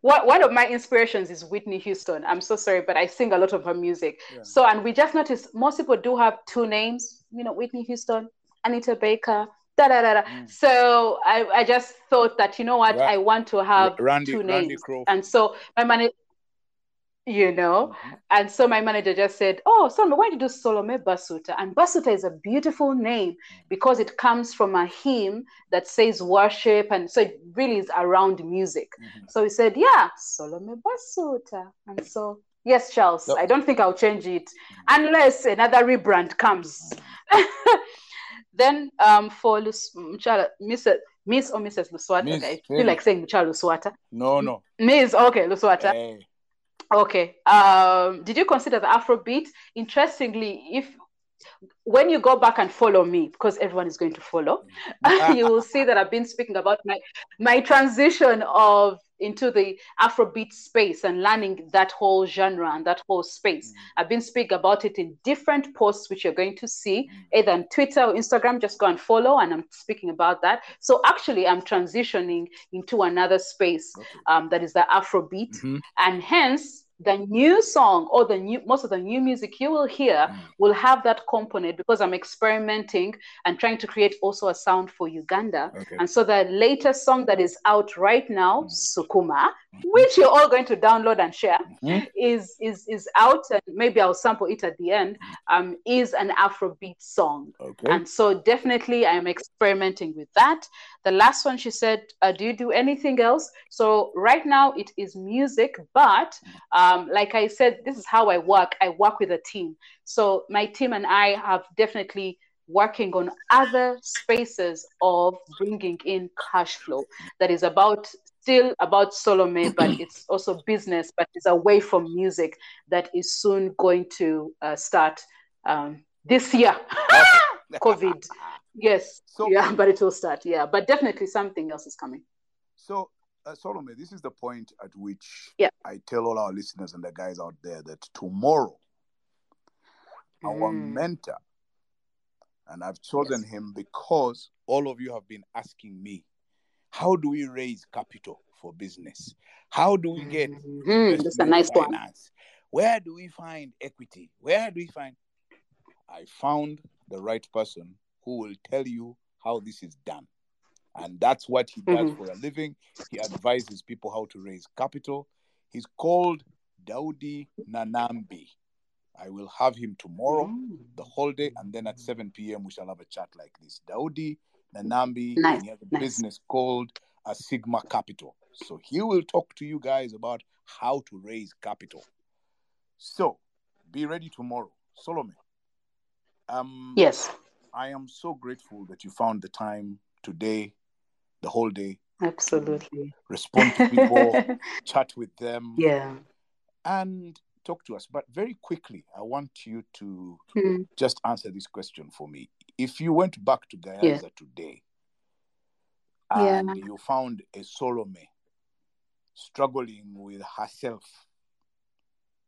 one of my inspirations is Whitney Houston. I'm so sorry, but I sing a lot of her music. Yeah. So, and we just noticed most people do have two names, you know, Whitney Houston, Anita Baker, da da da da. Mm. So I, I just thought that you know what Ra- I want to have Randy, two names, and so my manager, you know, mm-hmm. and so my manager just said, "Oh, Solome, why did you do Solome Basuuta?" And Basuuta is a beautiful name mm. because it comes from a hymn that says worship, and so it really is around music. Mm-hmm. So he said, "Yeah, Solome Basuuta," and so. Yes, Charles. I don't think I'll change it mm. unless another rebrand comes. Then um, for Lus- Mchala, Miss, Miss or Mrs. Luswata, Miss, I feel hey. like saying Mchala Luswata.
No, no.
Miss, okay, Luswata. Hey. Okay. Um, did you consider the Afrobeat? Interestingly, if when you go back and follow me, because everyone is going to follow, you will see that I've been speaking about my my transition of into the Afrobeat space and learning that whole genre and that whole space. Mm. I've been speaking about it in different posts, which you're going to see mm. either on Twitter or Instagram. Just go and follow, and I'm speaking about that. So actually, I'm transitioning into another space okay. um, that is the Afrobeat, mm-hmm. and hence the new song or the new most of the new music you will hear mm. will have that component because I'm experimenting and trying to create also a sound for Uganda. Okay. And so the latest song that is out right now, mm. Sukuma, mm-hmm. which you're all going to download and share, mm-hmm. is is is out and maybe I'll sample it at the end. Um, is an Afrobeat song. Okay. And so definitely I am experimenting with that. The last one she said, uh, "Do you do anything else?" So right now it is music, but um, like I said, this is how I work. I work with a team. So my team and I have definitely working on other spaces of bringing in cash flow that is about still about Solome, but it's also business, but it's away from music that is soon going to uh, start um, this year. COVID. Yes. So, yeah, but it will start. Yeah, but definitely something else is coming.
So, uh, Solome, this is the point at which
yeah.
I tell all our listeners and the guys out there that tomorrow, mm. our mentor, and I've chosen yes. him because all of you have been asking me, how do we raise capital for business? How do we get
mm-hmm. that's a nice finance?
One. Where do we find equity? Where do we find? I found the right person who will tell you how this is done. And that's what he does mm-hmm. for a living. He advises people how to raise capital. He's called Daudi Nanambi. I will have him tomorrow, mm. the whole day, and then at 7 p.m. we shall have a chat like this. Daudi Nanambi, nice. he has a nice. business called a Sigma Capital. So he will talk to you guys about how to raise capital. So be ready tomorrow. Solome. Um,
yes.
I am so grateful that you found the time today, the whole day.
Absolutely.
Respond to people, chat with them.
Yeah.
And talk to us. But very quickly, I want you to mm-hmm. just answer this question for me. If you went back to Gayaza yeah. today and yeah. you found a Solome struggling with herself,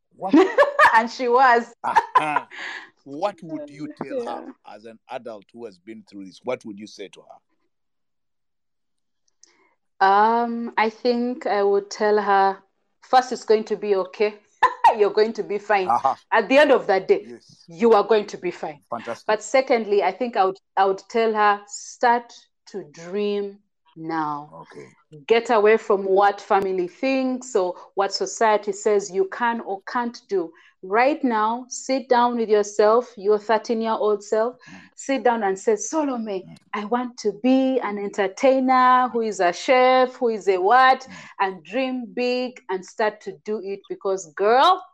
what and she was.
what would you tell yeah. her as an adult who has been through this? What would you say to
her? Um, I think I would tell her first it's going to be okay. You're going to be fine. Uh-huh. At the end of that day, yes. you are going to be fine.
Fantastic.
But secondly, I think I would I would tell her start to dream now.
Okay.
Get away from what family thinks or what society says you can or can't do. Right now, sit down with yourself, your 13 year old self, mm. sit down and say, Solome, mm. I want to be an entertainer who is a chef, who is a what, mm. and dream big and start to do it because, girl,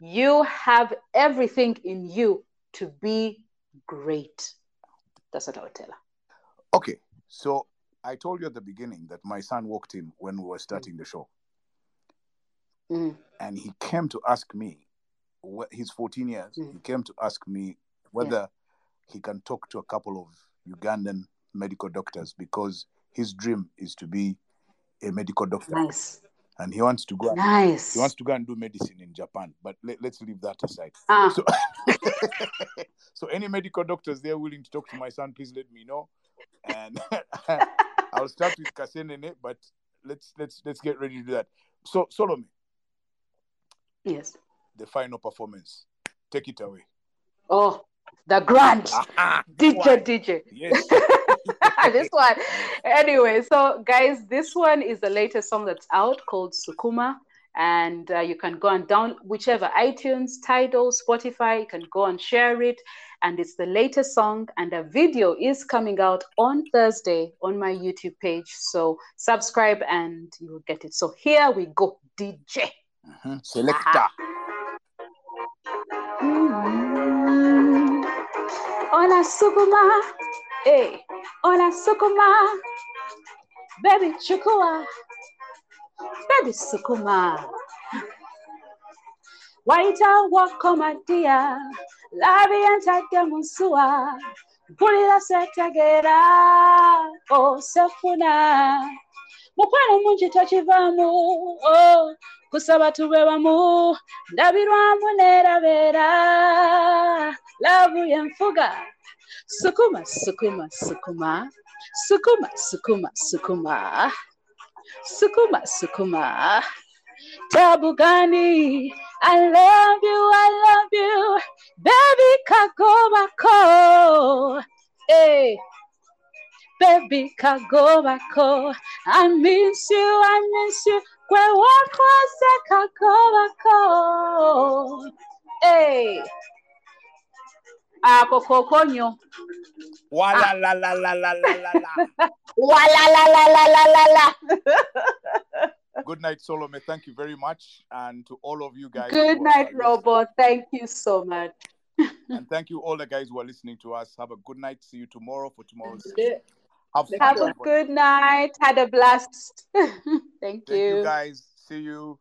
you have everything in you to be great. That's what I would tell her.
Okay. So I told you at the beginning that my son walked in when we were starting the show.
Mm.
And he came to ask me, he's 14 years, mm. he came to ask me whether yeah. he can talk to a couple of Ugandan medical doctors because his dream is to be a medical doctor.
Nice.
And he wants to go. And,
nice.
He wants to go and do medicine in Japan, but let, us leave that aside.
Ah.
So, so, any medical doctors there willing to talk to my son, please let me know. And I'll start with Kasenene, but let's let's let's get ready to do that. So Solome.
Yes.
The final performance. Take it away.
Oh, the grand ah, ah, DJ DJ.
Yes.
this one. Anyway, so guys, this one is the latest song that's out called Sukuma and uh, you can go and down whichever iTunes, Tidal, Spotify. You can go and share it, and it's the latest song. And a video is coming out on Thursday on my YouTube page. So subscribe, and you will get it. So here we go, DJ
mm-hmm. Selector.
Mm-hmm. Ona sukuma, hey, ona sukuma, baby chukua. Baby Sukuma. Waita wakomatia labi antadde munsuwa mpulira setegera osefuna mukwano mungi tokivaamu oh, kusaba tube wamu ndabirwamu neerabeera laavu yenfuga sukuma sukuma sukuma. Sukuma sukuma sukuma Sukuma, Sukuma. Tabugani, I love you, I love you, baby Kagobako. Hey, baby Kagobako. I miss you, I miss you. Kwe wakose Kagobako. Hey. Ako kokonyo.
Wala la la la la la la la.
Wala la la la la la la.
Good night, Solome. Thank you very much. And to all of you guys.
Good night, Robo. Thank you so much.
and thank you, all the guys who are listening to us. Have a good night. See you tomorrow for tomorrow's.
Have, Have a good night. Had a blast. thank,
thank you. you, guys. See you.